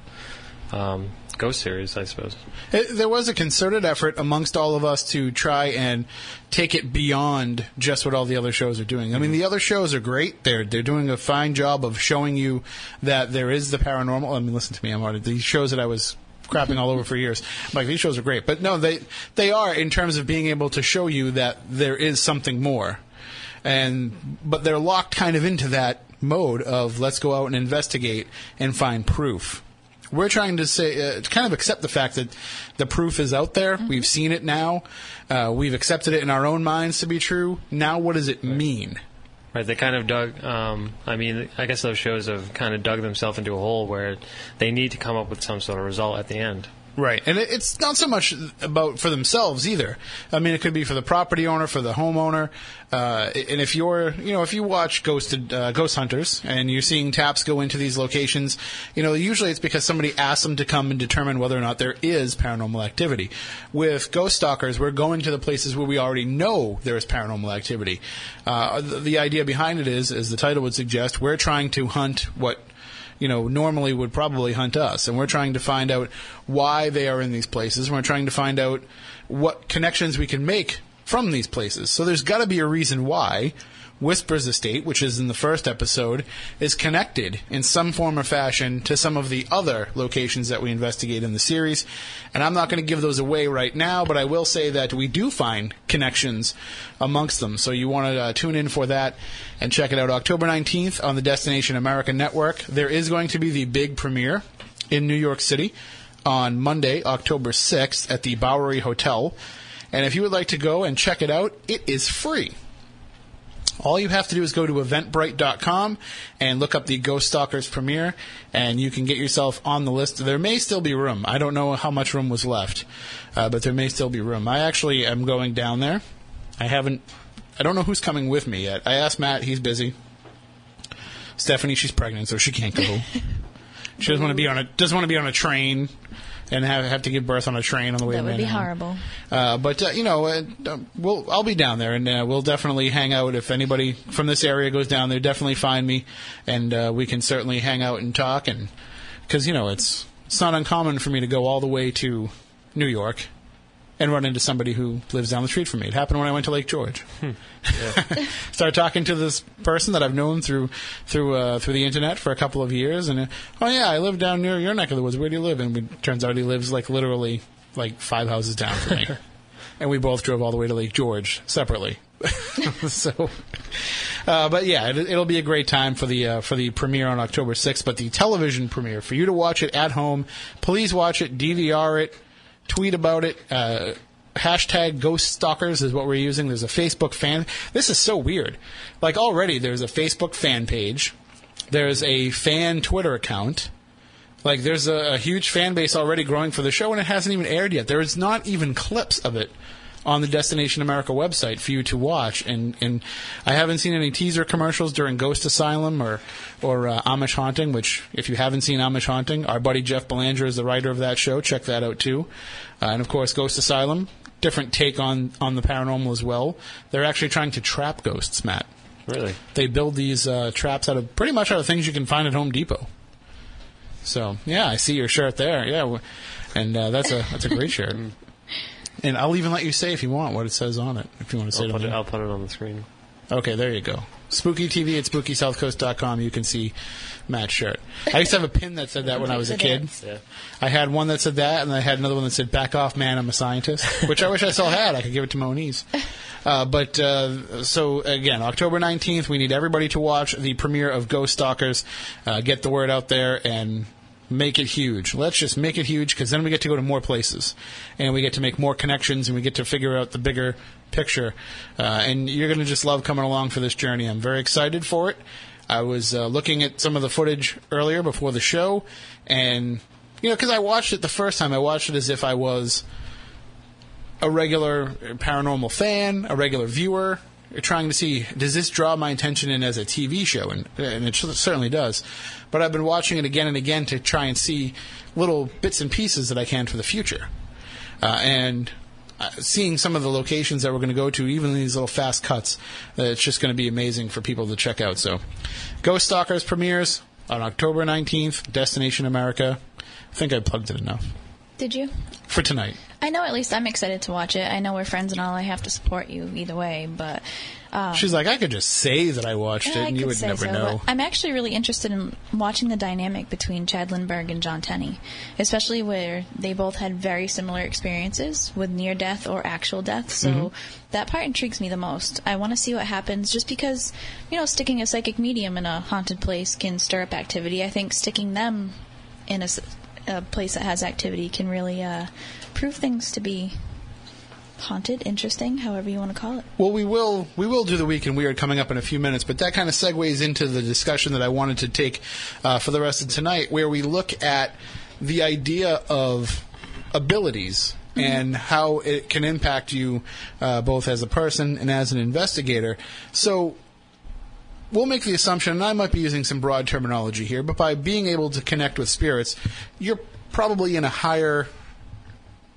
I: um, Ghost series, I suppose.
A: It, there was a concerted effort amongst all of us to try and take it beyond just what all the other shows are doing. I mean, the other shows are great. They're they're doing a fine job of showing you that there is the paranormal. I mean, listen to me. I'm already these shows that I was crapping all over for years. I'm like these shows are great, but no, they they are in terms of being able to show you that there is something more. And but they're locked kind of into that mode of let's go out and investigate and find proof. We're trying to say, uh, to kind of accept the fact that the proof is out there. We've seen it now. Uh, we've accepted it in our own minds to be true. Now, what does it mean?
I: Right, they kind of dug. Um, I mean, I guess those shows have kind of dug themselves into a hole where they need to come up with some sort of result at the end.
A: Right, and it's not so much about for themselves either. I mean, it could be for the property owner, for the homeowner, uh, and if you're, you know, if you watch Ghosted uh, Ghost Hunters and you're seeing TAPS go into these locations, you know, usually it's because somebody asked them to come and determine whether or not there is paranormal activity. With Ghost Stalkers, we're going to the places where we already know there is paranormal activity. Uh, the, the idea behind it is, as the title would suggest, we're trying to hunt what you know, normally would probably hunt us. And we're trying to find out why they are in these places. And we're trying to find out what connections we can make from these places. So there's got to be a reason why Whispers Estate, which is in the first episode, is connected in some form or fashion to some of the other locations that we investigate in the series. And I'm not going to give those away right now, but I will say that we do find connections amongst them. So you want to uh, tune in for that and check it out. October 19th on the Destination America Network. There is going to be the big premiere in New York City on Monday, October 6th at the Bowery Hotel. And if you would like to go and check it out, it is free. All you have to do is go to eventbrite.com and look up the Ghost Stalkers premiere, and you can get yourself on the list. There may still be room. I don't know how much room was left, uh, but there may still be room. I actually am going down there. I haven't. I don't know who's coming with me yet. I asked Matt. He's busy. Stephanie, she's pregnant, so she can't go. she doesn't want to be on a doesn't want to be on a train and have have to give birth on a train on the way
H: That would be horrible.
A: Uh, but uh, you know, uh, we'll I'll be down there, and uh, we'll definitely hang out. If anybody from this area goes down there, definitely find me, and uh, we can certainly hang out and talk. And because you know, it's it's not uncommon for me to go all the way to New York and run into somebody who lives down the street from me. It happened when I went to Lake George. Started talking to this person that I've known through through uh, through the internet for a couple of years, and uh, oh yeah, I live down near your neck of the woods. Where do you live? And it turns out he lives like literally like five houses down from me. and we both drove all the way to Lake George separately. so, uh, but yeah, it, it'll be a great time for the uh, for the premiere on October 6th. But the television premiere for you to watch it at home, please watch it, DVR it, tweet about it. Uh, hashtag Ghost Stalkers is what we're using. There's a Facebook fan. This is so weird. Like already, there's a Facebook fan page. There's a fan Twitter account. Like there's a, a huge fan base already growing for the show, and it hasn't even aired yet. There is not even clips of it on the Destination America website for you to watch. And, and I haven't seen any teaser commercials during Ghost Asylum or or uh, Amish Haunting. Which, if you haven't seen Amish Haunting, our buddy Jeff Belanger is the writer of that show. Check that out too. Uh, and of course, Ghost Asylum, different take on on the paranormal as well. They're actually trying to trap ghosts, Matt.
I: Really?
A: They build these uh, traps out of pretty much out of things you can find at Home Depot. So yeah, I see your shirt there. Yeah, and uh, that's a that's a great shirt. And I'll even let you say if you want what it says on it. If you want to say
I: I'll
A: it
I: put it,
A: there.
I: I'll put it on the screen.
A: Okay, there you go. Spooky TV at SpookySouthCoast.com. You can see Matt's shirt. I used to have a pin that said that when I was a kid.
I: Yeah.
A: I had one that said that, and I had another one that said "Back off, man, I'm a scientist," which I wish I still had. I could give it to Moniz. Uh, but uh, so again, October 19th, we need everybody to watch the premiere of Ghost Stalkers. Uh, get the word out there and make it huge. Let's just make it huge because then we get to go to more places and we get to make more connections and we get to figure out the bigger picture. Uh, and you're going to just love coming along for this journey. I'm very excited for it. I was uh, looking at some of the footage earlier before the show, and you know, because I watched it the first time, I watched it as if I was a regular paranormal fan, a regular viewer, trying to see does this draw my attention in as a TV show, and, and it certainly does. But I've been watching it again and again to try and see little bits and pieces that I can for the future, uh, and. Uh, seeing some of the locations that we're going to go to, even these little fast cuts, uh, it's just going to be amazing for people to check out. So, Ghost Stalkers premieres on October 19th, Destination America. I think I plugged it enough
H: Did you?
A: for tonight.
H: I know at least I'm excited to watch it. I know we're friends and all. I have to support you either way, but um,
A: She's like, I could just say that I watched
H: yeah,
A: it,
H: I
A: and you would never
H: so,
A: know.
H: I'm actually really interested in watching the dynamic between Chad Lindberg and John Tenney, especially where they both had very similar experiences with near death or actual death. So
A: Mhm.
H: that part intrigues me the most. I want to see what happens, just because you know, sticking a psychic medium in a haunted place can stir up activity. I think sticking them in a place that has activity can really uh, prove things to be haunted, interesting, however you want to call it.
A: Well, we will we will do the week in weird coming up in a few minutes, but that kind of segues into the discussion that I wanted to take uh, for the rest of tonight, where we look at the idea of abilities and how it can impact you uh, both as a person and as an investigator. So. We'll make the assumption, and I might be using some broad terminology here, but by being able to connect with spirits, you're probably in a higher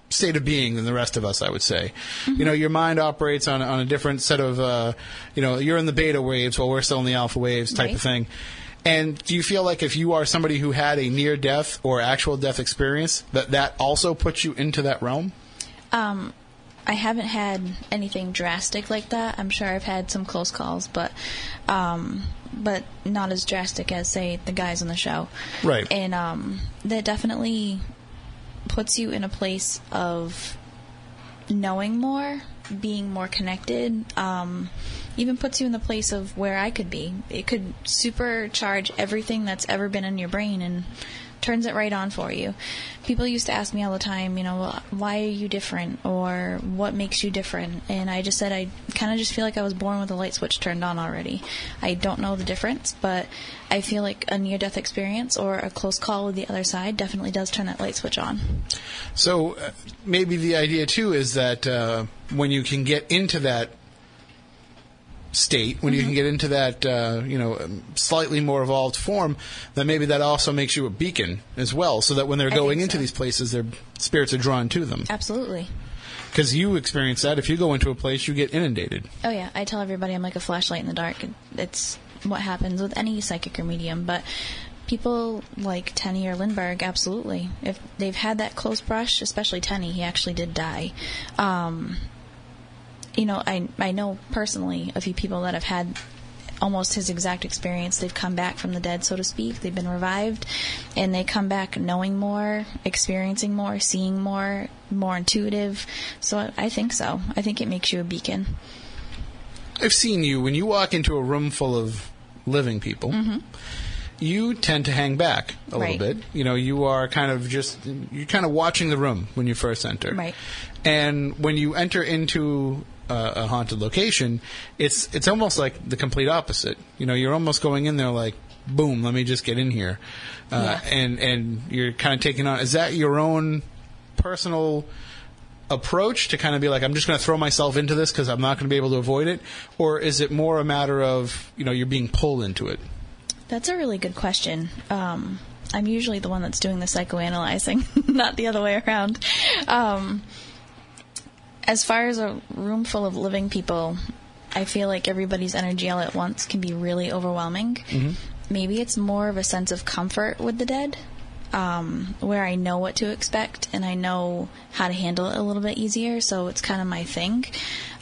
A: state of being than the rest of us, I would say. You know, your mind operates on, on a different set of, uh, you know, you're in the beta waves while we're still in the alpha waves type
H: Right.
A: of thing. And do you feel like if you are somebody who had a near death or actual death experience, that that also puts you into that realm?
H: Um, I haven't had anything drastic like that. I'm sure I've had some close calls, but um, but not as drastic as say the guys on the show.
A: Right.
H: And um, that definitely puts you in a place of knowing more, being more connected. Um, even puts you in the place of where I could be. It could supercharge everything that's ever been in your brain and turns it right on for you. People used to ask me all the time, you know, why are you different or what makes you different? And I just said I kind of just feel like I was born with a light switch turned on already. I don't know the difference, but I feel like a near death experience or a close call with the other side definitely does turn that light switch on.
A: So uh, maybe the idea too is that uh, when you can get into that state, when you can get into that uh, you know slightly more evolved form, then maybe that also makes you a beacon as well, so that when they're
H: I
A: going into
H: so.
A: these places, their spirits are drawn to them.
H: Absolutely.
A: Because you experience that. If you go into a place, you get inundated.
H: Oh yeah, I tell everybody I'm like a flashlight in the dark. It's what happens with any psychic or medium, but people like Tenney or Lindberg, absolutely. If they've had that close brush, especially Tenney, he actually did die. Um, you know, I I know personally a few people that have had almost his exact experience. They've come back from the dead, so to speak. They've been revived, and they come back knowing more, experiencing more, seeing more, more intuitive. So I, I think so. I think it makes you a beacon.
A: I've seen you when you walk into a room full of living people. Mm-hmm. You tend to hang back a
H: Right.
A: little bit. You know, you are kind of just you're kind of watching the room when you first enter.
H: Right.
A: And when you enter into a, a haunted location, it's it's almost like the complete opposite. You know, you're almost going in there like, boom, let me just get in here, uh,
H: Yeah.
A: and and you're kind of taking on. Is that your own personal approach to kind of be like, I'm just going to throw myself into this because I'm not going to be able to avoid it? Or is it more a matter of, you know, you're being pulled into it?
H: That's a really good question. Um, I'm usually the one that's doing the psychoanalyzing, not the other way around. Um, as far as a room full of living people, I feel like everybody's energy all at once can be really overwhelming. Maybe it's more of a sense of comfort with the dead, um, where I know what to expect and I know how to handle it a little bit easier, so it's kind of my thing.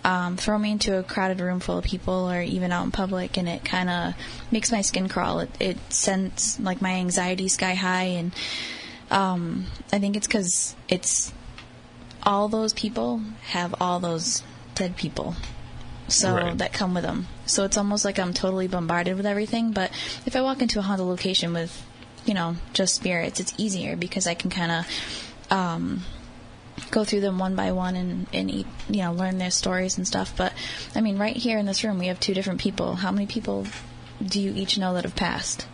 H: Um, throw me into a crowded room full of people or even out in public and it kind of makes my skin crawl. It, it sends like my anxiety sky high and um, I think it's because it's all those people have all those dead people. So
A: Right.
H: that come with them so it's almost like i'm totally bombarded with everything but if i walk into a haunted location with you know just spirits it's easier because i can kind of um, go through them one by one and, and eat, you know learn their stories and stuff. But i mean right here in this room we have two different people. How many people do you each know that have passed?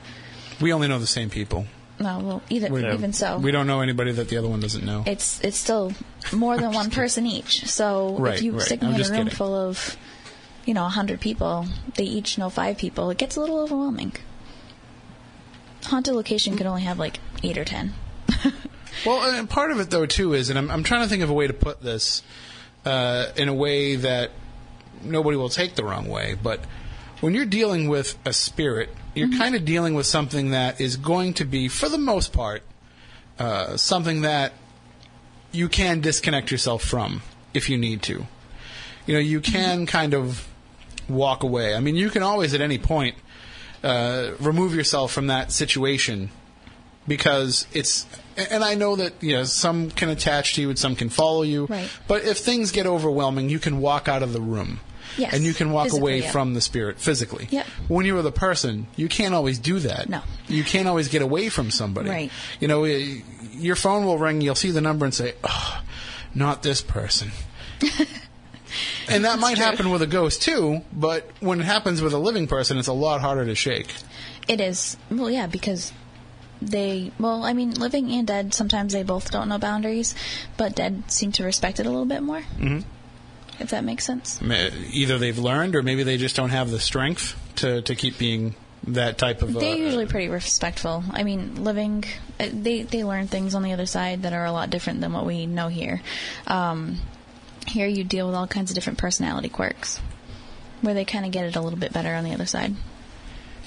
A: We only know the same people.
H: No well either
A: We,
H: even so
A: we don't know anybody that the other one doesn't know.
H: it's it's still more than one person each. So
A: Right,
H: if you
A: right.
H: stick me
A: I'm
H: in a room
A: kidding.
H: full of, you know, hundred people, they each know five people. It gets a little overwhelming. Haunted location could only have like eight or ten.
A: Well, and part of it though too is, and I'm, I'm trying to think of a way to put this uh, in a way that nobody will take the wrong way. But when you're dealing with a spirit, you're kind of dealing with something that is going to be, for the most part, uh, something that you can disconnect yourself from if you need to. You know, you can kind of walk away. I mean, you can always at any point uh, remove yourself from that situation because it's and I know that you know some can attach to you and some can follow you.
H: Right.
A: But if things get overwhelming, you can walk out of the room.
H: Yes,
A: And you can walk
H: physically,
A: away
H: yeah.
A: from the spirit physically.
H: Yep.
A: When you're the person, you can't always do that.
H: No.
A: You can't always get away from somebody.
H: Right.
A: You know, your phone will ring, you'll see the number and say, oh, not this person. and that might
H: true.
A: happen with a ghost too, but when it happens with a living person, it's a lot harder to shake.
H: It is well, yeah, because they well, I mean, living and dead sometimes they both don't know boundaries, but dead seem to respect it a little bit more. Mm-hmm. If that makes sense.
A: Either they've learned, or maybe they just don't have the strength to, to keep being that type of.
H: They're usually pretty respectful. I mean, living, uh, they they learn things on the other side that are a lot different than what we know here. Um, here, you deal with all kinds of different personality quirks, where they kind of get it a little bit better on the other side.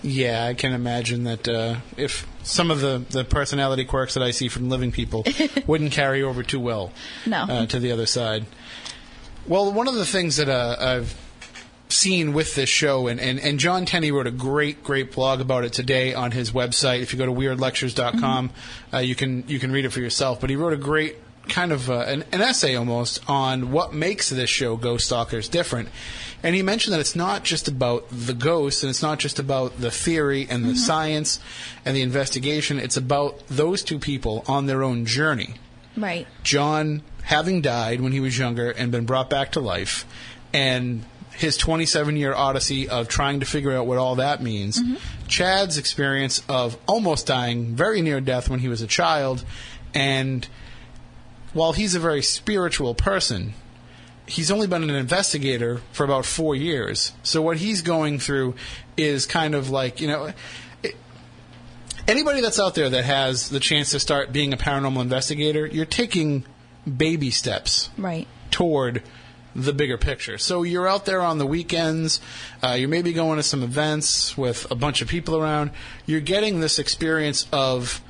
A: Yeah, I can imagine that uh, if some of the, the personality quirks that I see from living people wouldn't carry over too well
H: No.
A: uh, to the other side. Well, one of the things that uh, I've seen with this show, and, and, and John Tenney wrote a great, great blog about it today on his website. If you go to weirdlectures.com, uh, you can you can read it for yourself. But he wrote a great kind of uh, an, an essay almost on what makes this show Ghost Stalkers different. And he mentioned that it's not just about the ghosts, and it's not just about the theory and the science and the investigation. It's about those two people on their own journey.
H: Right.
A: John having died when he was younger and been brought back to life, and his 27 year odyssey of trying to figure out what all that means. Chad's experience of almost dying very near death when he was a child, and while he's a very spiritual person, he's only been an investigator for about four years. So what he's going through is kind of like, you know, it- anybody that's out there that has the chance to start being a paranormal investigator, you're taking baby steps
H: Right.
A: toward the bigger picture. So you're out there on the weekends, uh, you're maybe going to some events with a bunch of people around. You're getting this experience of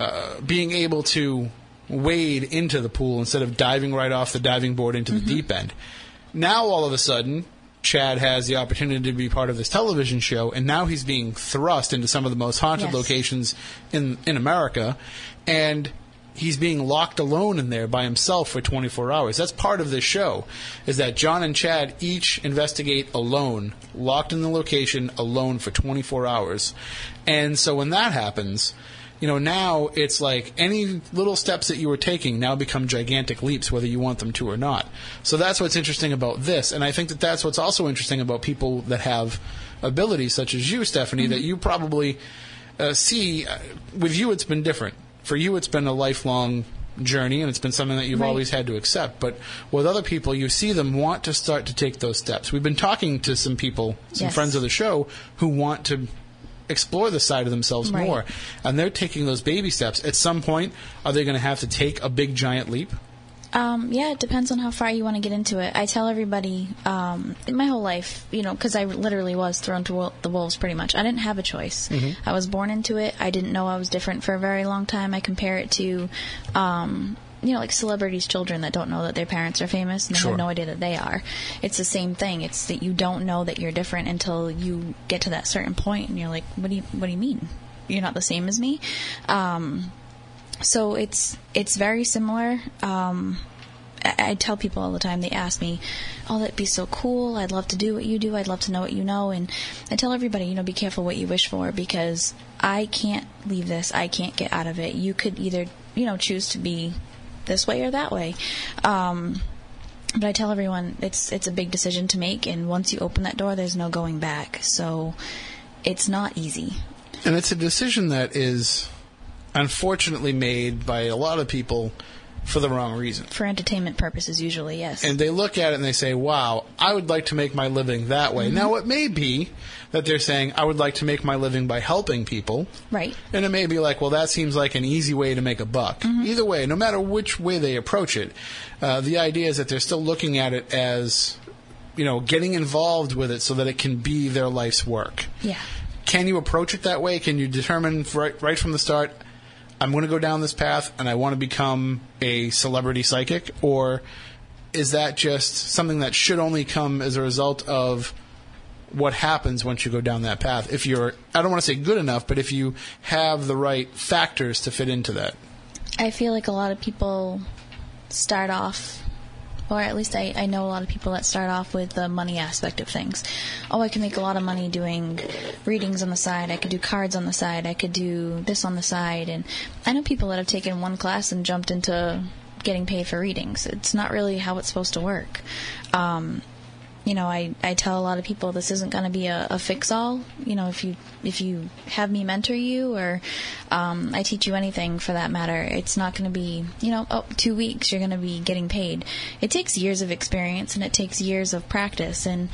A: uh, being able to wade into the pool instead of diving right off the diving board into the mm-hmm. deep end. Now all of a sudden, Chad has the opportunity to be part of this television show, and now he's being thrust into some of the most haunted
H: Yes.
A: locations in in America, and he's being locked alone in there by himself for 24 hours. That's part of this show, is that John and Chad each investigate alone, locked in the location alone for 24 hours, and so when that happens. You know, now it's like any little steps that you were taking now become gigantic leaps, whether you want them to or not. So that's what's interesting about this, and I think that that's what's also interesting about people that have abilities such as you, Stephanie, that you probably uh, see. Uh, with you, it's been different. For you, it's been a lifelong journey, and it's been something that you've
H: Right.
A: always had to accept. But with other people, you see them want to start to take those steps. We've been talking to some people, some
H: Yes.
A: friends of the show, who want to explore the side of themselves
H: Right.
A: more, and they're taking those baby steps. At some point, are they going to have to take a big giant leap?
H: Um, yeah, it depends on how far you want to get into it. I tell everybody, um, in my whole life, you know, because I literally was thrown to the wolves pretty much. I didn't have a choice. I was born into it. I didn't know I was different for a very long time. I compare it to, um, you know, like celebrities' children that don't know that their parents are famous and they
A: Sure.
H: have no idea that they are. It's the same thing. It's that you don't know that you're different until you get to that certain point and you're like, what do you, what do you mean? You're not the same as me. Um, so it's it's very similar. Um, I, I tell people all the time. They ask me, "Oh, that'd be so cool. I'd love to do what you do. I'd love to know what you know." And I tell everybody, you know, be careful what you wish for because I can't leave this. I can't get out of it. You could either, you know, choose to be this way or that way. Um, but I tell everyone it's it's a big decision to make, and once you open that door, there's no going back. So it's not easy.
A: And it's a decision that is unfortunately made by a lot of people for the wrong reason.
H: For entertainment purposes, usually, yes.
A: And they look at it and they say, wow, I would like to make my living that way. Now, it may be that they're saying, I would like to make my living by helping people.
H: right.
A: And it may be like, well, that seems like an easy way to make a buck. Either way, no matter which way they approach it, uh, the idea is that they're still looking at it as, you know, getting involved with it so that it can be their life's work.
H: Yeah.
A: Can you approach it that way? Can you determine right, right from the start, I'm going to go down this path and I want to become a celebrity psychic? Or is that just something that should only come as a result of what happens once you go down that path? If you're, I don't want to say good enough, but if you have the right factors to fit into that.
H: I feel like a lot of people start off, or at least I, I know a lot of people that start off with the money aspect of things. Oh, I can make a lot of money doing readings on the side. I could do cards on the side. I could do this on the side. And I know people that have taken one class and jumped into getting paid for readings. It's not really how it's supposed to work. Um, you know, I, I tell a lot of people this isn't going to be a, a fix all. You know, if you if you have me mentor you or um, I teach you anything for that matter, it's not going to be you know oh two weeks you're going to be getting paid. It takes years of experience and it takes years of practice and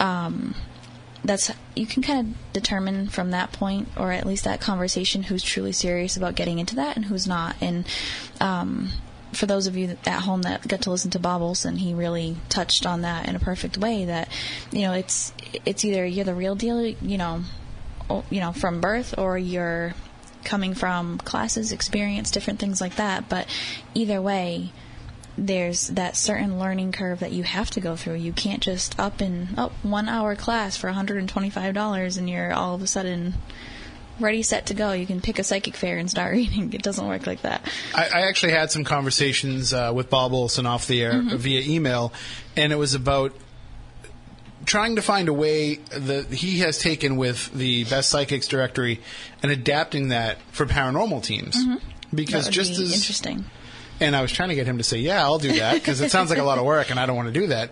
H: um, that's you can kind of determine from that point or at least that conversation who's truly serious about getting into that and who's not and um, for those of you at home that got to listen to Bob Olson, he really touched on that in a perfect way. That you know, it's it's either you're the real deal, you know, you know, from birth, or you're coming from classes, experience, different things like that. But either way, there's that certain learning curve that you have to go through. You can't just up in oh one hour class for $125 and you're all of a sudden ready, set to go. You can pick a psychic fair and start reading. It doesn't work like that.
A: I, I actually had some conversations uh, with Bob Olson off the air via email, and it was about trying to find a way that he has taken with the Best Psychics Directory and adapting that for paranormal teams. Because
H: that would
A: just
H: be
A: as
H: interesting.
A: And I was trying to get him to say, "Yeah, I'll do that," because it sounds like a lot of work, and I don't want to do that.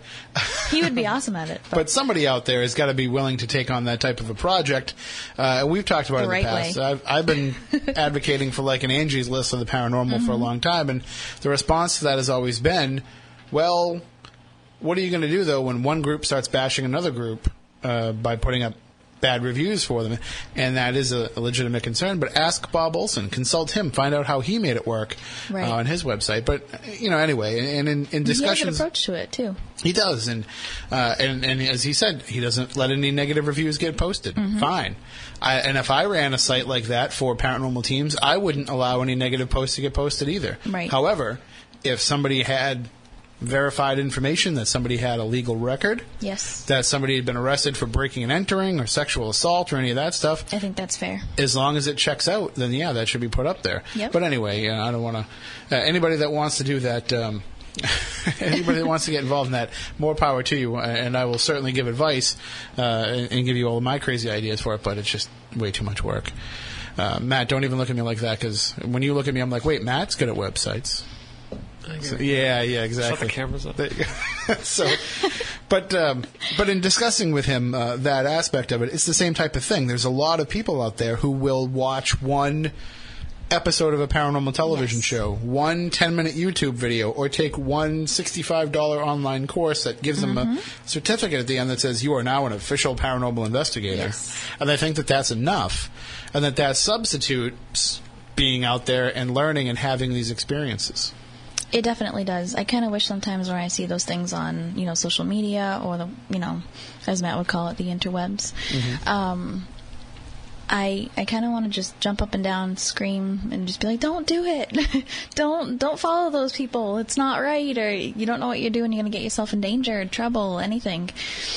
H: He would be awesome at it. But,
A: But somebody out there has got to be willing to take on that type of a project. Uh, we've talked about
H: The
A: it in the past.
H: way.
A: I've, I've been advocating for like an Angie's List of the paranormal for a long time, and the response to that has always been, "Well, what are you going to do though when one group starts bashing another group uh, by putting up?" Bad reviews for them, and that is a, a legitimate concern. But ask Bob Olson, consult him, find out how he made it work
H: Right.
A: uh, on his website. But you know, anyway, and in, in
H: he has an
A: discussions,
H: approach to it too.
A: he does, and uh, and and as he said, he doesn't let any negative reviews get posted.
H: Mm-hmm.
A: Fine, I, and if I ran a site like that for paranormal teams, I wouldn't allow any negative posts to get posted either.
H: Right.
A: However, if somebody had verified information that somebody had a legal record,
H: Yes,
A: that somebody had been arrested for breaking and entering or sexual assault or any of that stuff,
H: I think that's fair.
A: as long as it checks out, then yeah, that should be put up there.
H: Yep.
A: But anyway, yeah, I don't want to. Uh, anybody that wants to do that, um, anybody that wants to get involved in that, more power to you. And I will certainly give advice uh, and, and give you all of my crazy ideas for it. But it's just way too much work. Uh, Matt, don't even look at me like that because when you look at me, I'm like, wait, Matt's good at websites. So- yeah, yeah,
I: Shut
A: exactly.
I: the cameras up.
A: There so, but um, but in discussing with him uh, that aspect of it, it's the same type of thing. There's a lot of people out there who will watch one episode of a paranormal television show, one 10 minute YouTube video, or take one $65 online course that gives them
H: Mm-hmm.
A: a certificate at the end that says you are now an official paranormal investigator.
H: Yes.
A: And they think that that's enough, and that that substitutes being out there and learning and having these experiences.
H: It definitely does. I kind of wish sometimes when I see those things on, you know, social media or the, you know, as Matt would call it, the interwebs. Um, I I kind of want to just jump up and down, scream, and just be like, "Don't do it! don't don't follow those people. It's not right, or you don't know what you're doing. You're gonna get yourself in danger, trouble, anything."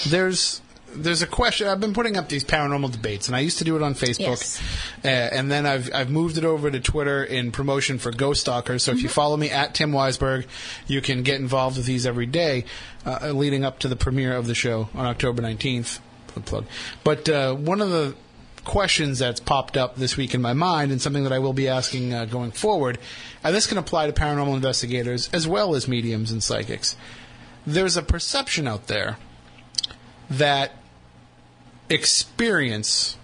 A: there's there's a question. I've been putting up these paranormal debates, and I used to do it on Facebook,
H: Yes.
A: uh, and then I've I've moved it over to Twitter in promotion for Ghost Stalkers. So if you follow me at Tim Weisberg, you can get involved with these every day, uh, leading up to the premiere of the show on October nineteenth. Plug plug. But uh, one of the questions that's popped up this week in my mind, and something that I will be asking uh, going forward, and this can apply to paranormal investigators as well as mediums and psychics. There's a perception out there that experience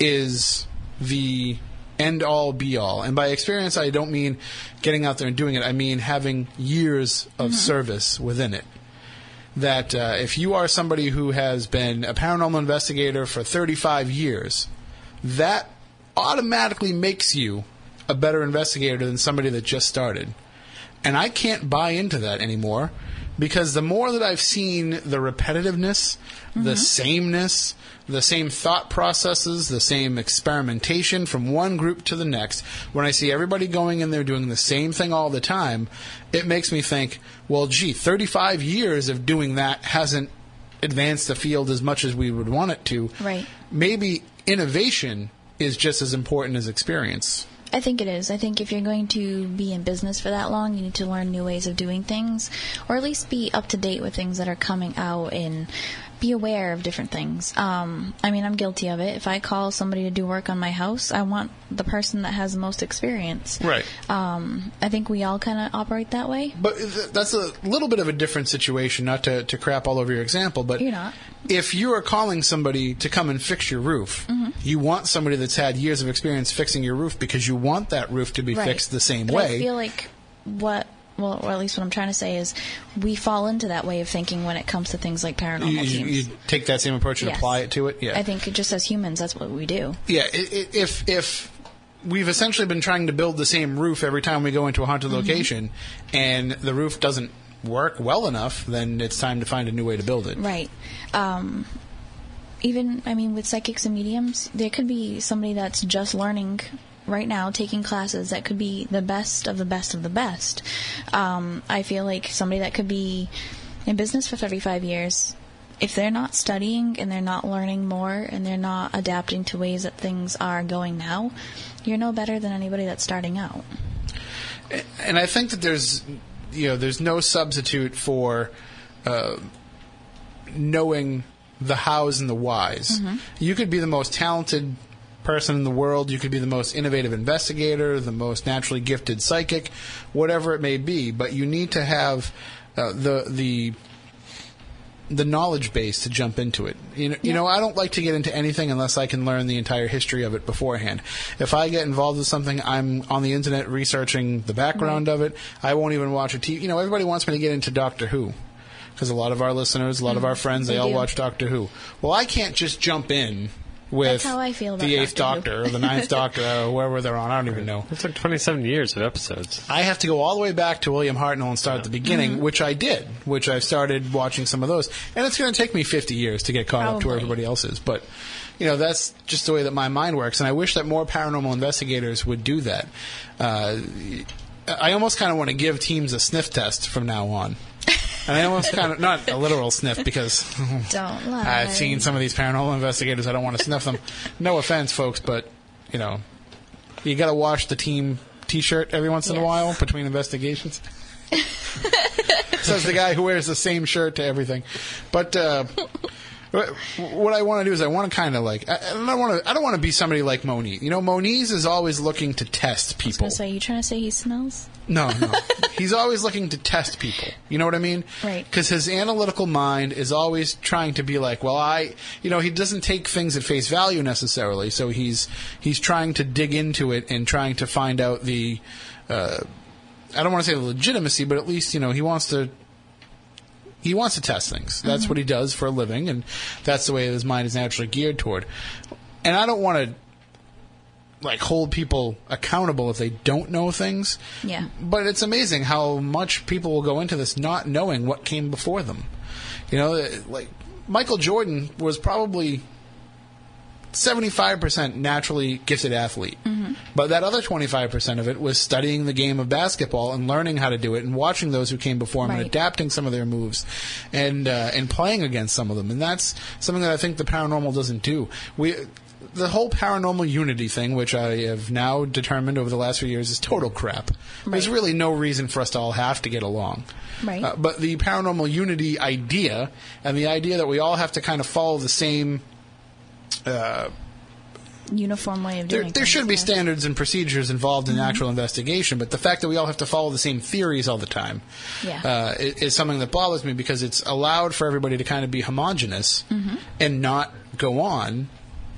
A: is the end all be all. And by experience, I don't mean getting out there and doing it, I mean having years of service within it. That uh, if you are somebody who has been a paranormal investigator for 35 years, that automatically makes you a better investigator than somebody that just started. And I can't buy into that anymore because the more that I've seen the repetitiveness, the mm-hmm. sameness, the same thought processes, the same experimentation from one group to the next, when I see everybody going in there doing the same thing all the time, it makes me think, well, gee, 35 years of doing that hasn't advanced the field as much as we would want it to.
H: Right.
A: Maybe innovation is just as important as experience.
H: I think it is. I think if you're going to be in business for that long, you need to learn new ways of doing things, or at least be up to date with things that are coming out and be aware of different things. Um, I mean, I'm guilty of it. If I call somebody to do work on my house, I want the person that has the most experience.
A: Right.
H: Um, I think we all kind of operate that way.
A: But that's a little bit of a different situation, not to, to crap all over your example, but
H: You're not.
A: if you are calling somebody to come and fix your roof,
H: Mm-hmm.
A: you want somebody that's had years of experience fixing your roof because you want that roof to be
H: Right.
A: fixed the same
H: But
A: way.
H: I feel like what, well, or at least what I'm trying to say is, we fall into that way of thinking when it comes to things like paranormal
A: you, you,
H: teams.
A: you take that same approach and
H: Yes.
A: apply it to it. Yeah,
H: I think just as humans, that's what we do.
A: yeah. if if we've essentially been trying to build the same roof every time we go into a haunted
H: Mm-hmm.
A: location, and the roof doesn't work well enough, then it's time to find a new way to build it.
H: Right. Um, even, I mean, with psychics and mediums, there could be somebody that's just learning right now, taking classes that could be the best of the best of the best. Um, I feel like somebody that could be in business for 35 years, if they're not studying and they're not learning more and they're not adapting to ways that things are going now, you're no better than anybody that's starting out.
A: and I think that there's you know there's no substitute for uh, knowing the hows and the whys. You could be the most talented person in the world. You could be the most innovative investigator, the most naturally gifted psychic, whatever it may be. But you need to have uh, the the the knowledge base to jump into it. You know, you know, I don't like to get into anything unless I can learn the entire history of it beforehand. If I get involved with something, I'm on the internet researching the background of it. I won't even watch a TV. You know, everybody wants me to get into Doctor Who because a lot of our listeners, a lot of our friends, they,
H: they
A: all
H: do.
A: watch Doctor Who. Well, I can't just jump in with
H: That's how I feel about
A: the Eighth
H: Doctor
A: Doctor or the Ninth Doctor or wherever they're on. I don't even know.
I: It took 27 years of episodes.
A: I have to go all the way back to William Hartnell and start at the beginning,
H: Mm-hmm.
A: which I did, which I started watching some of those. And it's going to take me 50 years to get caught up to where everybody else is. But, you know, that's just the way that my mind works. And I wish that more paranormal investigators would do that. Uh, I almost kind of want to give teams a sniff test from now on. And I almost kind of, not a literal sniff because
H: Don't lie.
A: I've seen some of these paranormal investigators. I don't want to sniff them. No offense, folks, but, you know, you got to wash the team T-shirt every once in a while between investigations. Says the guy who wears the same shirt to everything. But uh, What I want to do is I want to kind of like I, I don't want to I don't want to be somebody like Moniz. You know, Moniz is always looking to test people.
H: say, you trying to say he smells?
A: No, no. He's always looking to test people. You know what I mean?
H: Right.
A: Because his analytical mind is always trying to be like, well, I, you know, he doesn't take things at face value necessarily. So he's he's trying to dig into it and trying to find out the, uh, I don't want to say the legitimacy, but at least you know he wants to. He wants to test things. That's mm-hmm. what he does for a living, and that's the way his mind is naturally geared toward. And I don't want to like hold people accountable if they don't know things.
H: Yeah.
A: But it's amazing how much people will go into this not knowing what came before them. You know, like Michael Jordan was probably 75% naturally gifted athlete. But that other 25% of it was studying the game of basketball and learning how to do it and watching those who came before him and adapting some of their moves and uh, and playing against some of them. And that's something that I think the paranormal doesn't do. We the whole paranormal unity thing, which I have now determined over the last few years, is total crap. There's really no reason for us to all have to get along.
H: Right.
A: Uh, but the paranormal unity idea and the idea that we all have to kind of follow the same uh,
H: Uniform way of
A: there,
H: doing
A: their
H: things,
A: should be
H: yeah.
A: standards and procedures involved in actual investigation, but the fact that we all have to follow the same theories all the time
H: Yeah.
A: uh, i- is, something that bothers me because it's allowed for everybody to kind of be homogenous and not go on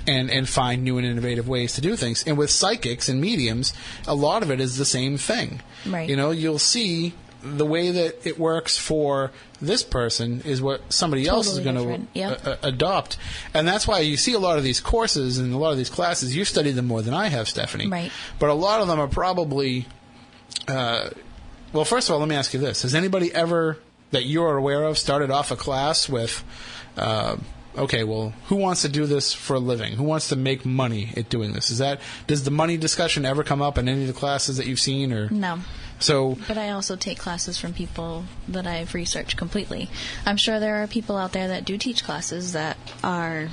A: and, and find new and innovative ways to do things. And with psychics and mediums, a lot of it is the same thing.
H: Right.
A: You know, you'll see the way that it works for this person is what somebody else is going to
H: Yep.
A: uh, adopt. And that's why you see a lot of these courses and a lot of these classes. You've studied them more than I have, Stephanie.
H: Right.
A: But a lot of them are probably. Uh, well, first of all, let me ask you this: Has anybody ever that you're aware of started off a class with? Uh, Okay, well, who wants to do this for a living? Who wants to make money at doing this? Is that does the money discussion ever come up in any of the classes that you've seen, or
H: No.
A: So?
H: But I also take classes from people that I've researched completely. I'm sure there are people out there that do teach classes that are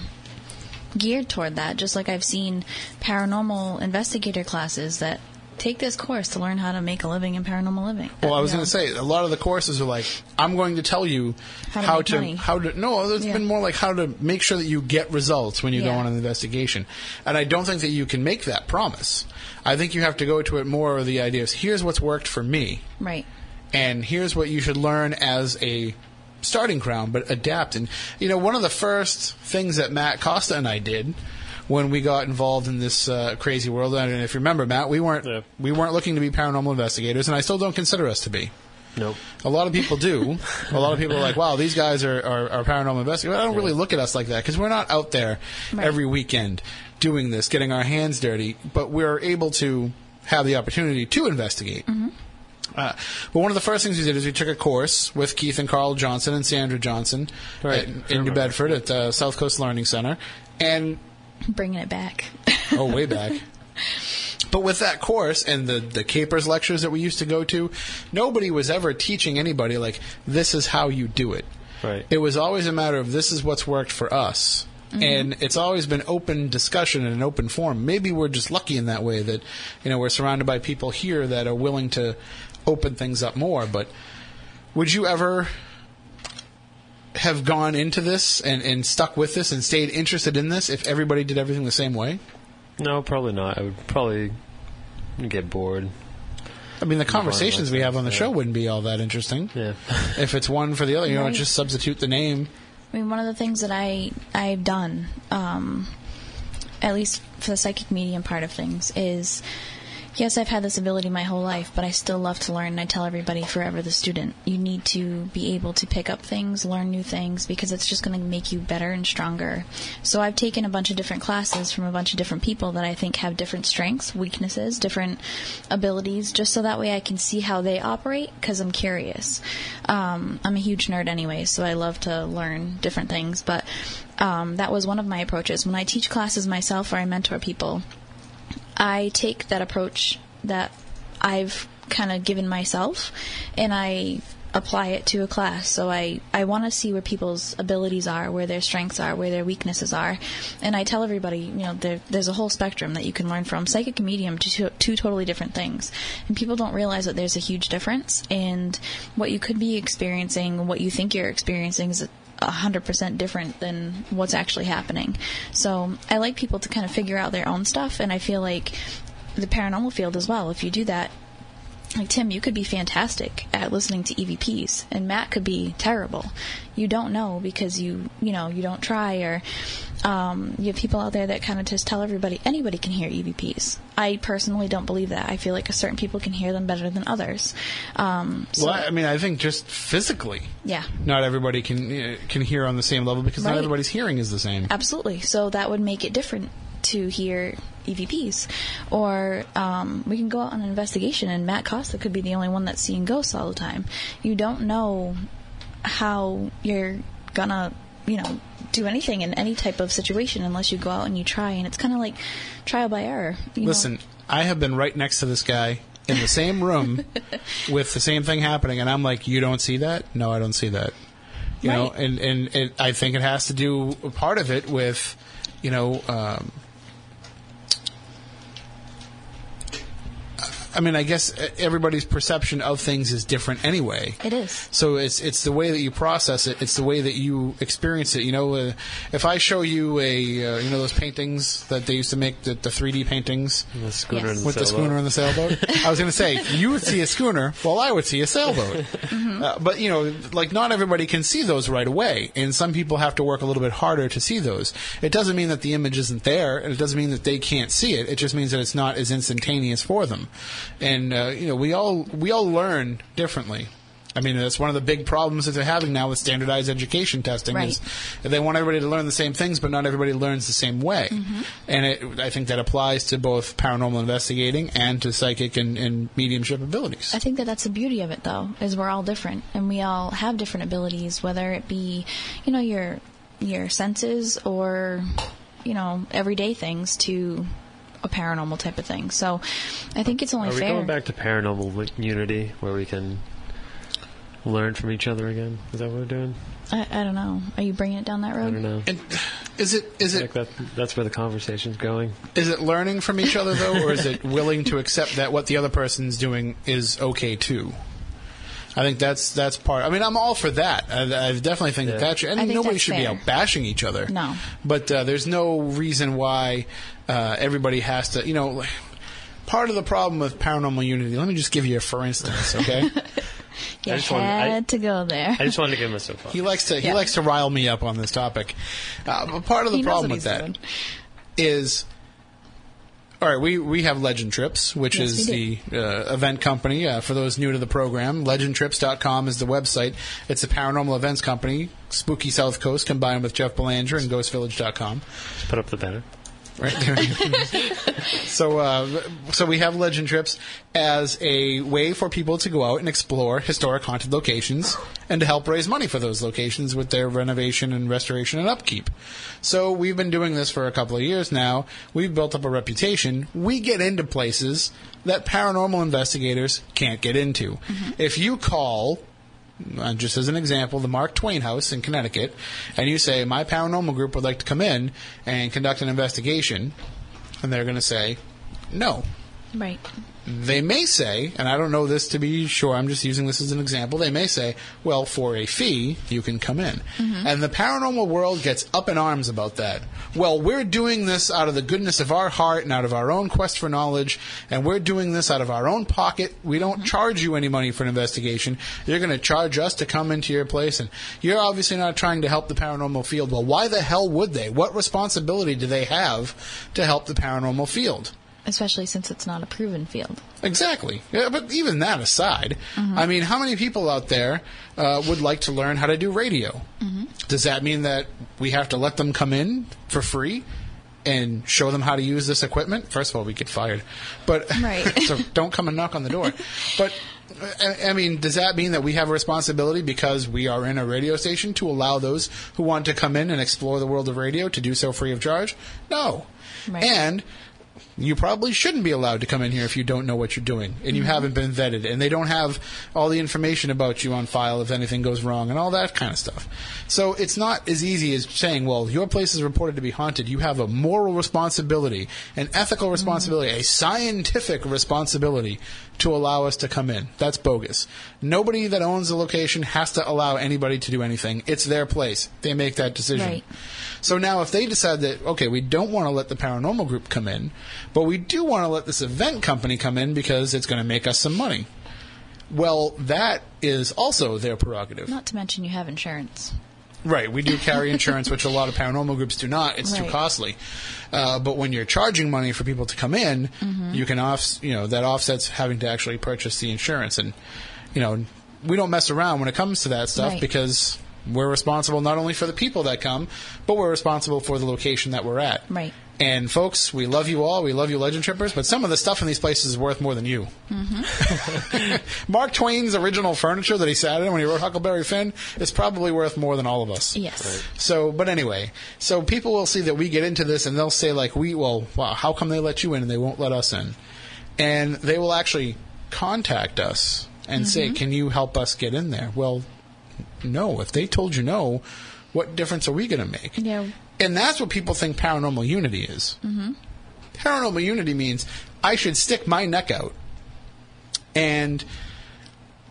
H: geared toward that, just like I've seen paranormal investigator classes that take this course to learn how to make a living in paranormal living.
A: Well, I was going to say a lot of the courses are like, I'm going to tell you
H: How to
A: how to
H: money.
A: how to. No, it's
H: Yeah.
A: been more like how to make sure that you get results when you go on an investigation. And I don't think that you can make that promise. I think you have to go to it more of the idea of here's what's worked for me,
H: Right.
A: and here's what you should learn as a starting ground, but adapt. And you know, one of the first things that Matt Costa and I did when we got involved in this uh, crazy world, and if you remember, Matt, we weren't
I: Yeah.
A: we weren't looking to be paranormal investigators, and I still don't consider us to be.
I: Nope.
A: A lot of people do. a lot of people are like, "Wow, these guys are, are, are paranormal investigators." I don't really look at us like that because we're not out there
H: Right.
A: every weekend doing this, getting our hands dirty. But we're able to have the opportunity to investigate. Uh, but one of the first things we did is we took a course with Keith and Carl Johnson and Sandra Johnson
I: Right.
A: at, in New. Bedford at uh, South Coast Learning Center, and
H: Bringing it back.
A: oh, way back. But with that course and the, the Capers lectures that we used to go to, nobody was ever teaching anybody, like, this is how you do it.
I: Right.
A: It was always a matter of this is what's worked for us. Mm-hmm. And it's always been open discussion and an open forum. Maybe we're just lucky in that way that, you know, we're surrounded by people here that are willing to open things up more. But would you ever have gone into this and, and stuck with this and stayed interested in this if everybody did everything the same way?
I: No, probably not. I would probably get bored.
A: I mean, the conversations we have on the
I: yeah.
A: show wouldn't be all that interesting.
I: Yeah.
A: If it's one for the other, you know, just substitute the name.
H: I mean, one of the things that I I've done, um, at least for the psychic medium part of things, is yes, I've had this ability my whole life, but I still love to learn. And I tell everybody, forever the student, you need to be able to pick up things, learn new things, because it's just going to make you better and stronger. So I've taken a bunch of different classes from a bunch of different people that I think have different strengths, weaknesses, different abilities, just so that way I can see how they operate, because I'm curious. Um, I'm a huge nerd anyway, so I love to learn different things, but um, that was one of my approaches. When I teach classes myself or I mentor people, I take that approach that I've kind of given myself and I apply it to a class. So I, I want to see where people's abilities are, where their strengths are, where their weaknesses are. And I tell everybody, you know, there, there's a whole spectrum that you can learn from. Psychic and medium, two, two, two totally different things. And people don't realize that there's a huge difference. And what you could be experiencing, what you think you're experiencing is hundred percent different than what's actually happening. So I like people to kind of figure out their own stuff, and I feel like the paranormal field as well. If you do that, like Tim, you could be fantastic at listening to EVPs, and Matt could be terrible. You don't know because you you know you don't try, or um, you have people out there that kind of just tell everybody anybody can hear EVPs. I personally don't believe that. I feel like certain people can hear them better than others. Um, so,
A: well, I mean, I think just physically,
H: yeah.
A: not everybody can uh, can hear on the same level because not everybody's hearing is the same.
H: Absolutely. So that would make it different to hear EVPs. Or um, we can go out on an investigation, and Matt Costa could be the only one that's seeing ghosts all the time. You don't know how you're gonna, you know, do anything in any type of situation unless you go out and you try. And it's kind of like trial by error. You know?
A: Listen, I have been right next to this guy in the same room with the same thing happening, and I'm like, "You don't see that? No, I don't see that." You know, and and it, I think it has to do part of it with, you know. Um, I mean, I guess everybody's perception of things is different anyway.
H: It is.
A: So it's it's the way that you process it. It's the way that you experience it. You know, uh, if I show you a uh, you know those paintings that they used to make the, the 3D paintings
I: The schooner
H: Yes.
I: and
A: with the
I: sailboat.
A: schooner and the sailboat. I was going to say you would see a schooner, while I would see a sailboat. Uh, but you know, like not everybody can see those right away, and some people have to work a little bit harder to see those. It doesn't mean that the image isn't there, and it doesn't mean that they can't see it. It just means that it's not as instantaneous for them. And uh, you know, we all we all learn differently. I mean, that's one of the big problems that they're having now with standardized education testing
H: Right.
A: is they want everybody to learn the same things, but not everybody learns the same way. And it, I think that applies to both paranormal investigating and to psychic and, and mediumship abilities.
H: I think that that's the beauty of it, though, is we're all different and we all have different abilities, whether it be, you know, your your senses or, you know, everyday things to a paranormal type of thing. So, I think it's only
I: Are we
H: fair.
I: going back to paranormal wi- unity where we can learn from each other again? Is that what we're doing?
H: I, I don't know. Are you bringing it down that road?
I: I don't know.
A: And is it is it
I: think that, that's where the conversation's going.
A: is it learning from each other though, or is it willing to accept that what the other person's doing is okay too? I think that's that's part. I mean, I'm all for that. I, I definitely think that
I: Yeah.
A: that should. And
H: I think
A: nobody
H: that's
A: should be out bashing each other.
H: No.
A: But uh, there's no reason why uh, everybody has to. You know, like, part of the problem with paranormal unity. Let me just give you a for instance. Okay.
H: You
I: I just wanted- I-
H: to go there.
I: I just wanted to give him a soapbox.
A: he likes to he likes to rile me up on this topic. Uh, but part of the
H: He
A: problem with
H: he's
A: that
H: doing.
A: is all right. We we have Legend Trips, which
H: Yes,
A: is the uh, event company uh, for those new to the program. LegendTrips.com is the website. It's a paranormal events company. Spooky South Coast combined with Jeff Belanger and GhostVillage.com.
I: Just put up the banner.
A: Right there. so, uh, so we have Legend Trips as a way for people to go out and explore historic haunted locations and to help raise money for those locations with their renovation and restoration and upkeep. So we've been doing this for a couple of years now. We've built up a reputation. We get into places that paranormal investigators can't get into. If you call uh, just as an example, the Mark Twain House in Connecticut, and you say, My paranormal group would like to come in and conduct an investigation, and they're going to say, No.
H: Right.
A: They may say, and I don't know this to be sure, I'm just using this as an example, they may say, Well, for a fee, you can come in. Mm-hmm. And the paranormal world gets up in arms about that. Well, we're doing this out of the goodness of our heart and out of our own quest for knowledge, and we're doing this out of our own pocket. We don't mm-hmm. charge you any money for an investigation. You're going to charge us to come into your place, and you're obviously not trying to help the paranormal field. Well, why the hell would they? What responsibility do they have to help the paranormal field?
H: Especially since it's not a proven field.
A: Exactly. Yeah, but even that aside, I mean, how many people out there uh, would like to learn how to do radio? Does that mean that we have to let them come in for free and show them how to use this equipment? First of all, we get fired, but
H: Right.
A: so don't come and knock on the door. But I I mean, does that mean that we have a responsibility because we are in a radio station to allow those who want to come in and explore the world of radio to do so free of charge? No.
H: Right.
A: And you probably shouldn't be allowed to come in here if you don't know what you're doing and you
H: Mhm.
A: haven't been vetted and they don't have all the information about you on file if anything goes wrong and all that kind of stuff. So it's not as easy as saying, well, your place is reported to be haunted. You have a moral responsibility, an ethical responsibility, a scientific responsibility to allow us to come in. That's bogus. Nobody that owns the location has to allow anybody to do anything. It's their place. They make that decision.
H: Right.
A: So now, if they decide that okay, we don't want to let the paranormal group come in, but we do want to let this event company come in because it's going to make us some money. Well, that is also their prerogative.
H: Not to mention you have insurance.
A: Right, we do carry insurance, which a lot of paranormal groups do not. It's too costly. Uh, but when you're charging money for people to come in,
H: Mhm.
A: you can off, you know, that offsets having to actually purchase the insurance. And you know, we don't mess around when it comes to that stuff
H: Right.
A: because we're responsible not only for the people that come, but we're responsible for the location that we're at.
H: Right.
A: And folks, we love you all. We love you, Legend Trippers. But some of the stuff in these places is worth more than you.
H: Mm-hmm.
A: Mark Twain's original furniture that he sat in when he wrote Huckleberry Finn is probably worth more than all of us.
H: Yes.
A: So, but anyway, so people will see that we get into this and they'll say like, we, well, wow, how come they let you in and they won't let us in? And they will actually contact us and say,
H: Mhm.
A: can you help us get in there? Well, no. If they told you no, what difference are we going to make?
H: Yeah.
A: And that's what people think paranormal unity is.
H: Mm-hmm.
A: Paranormal unity means I should stick my neck out and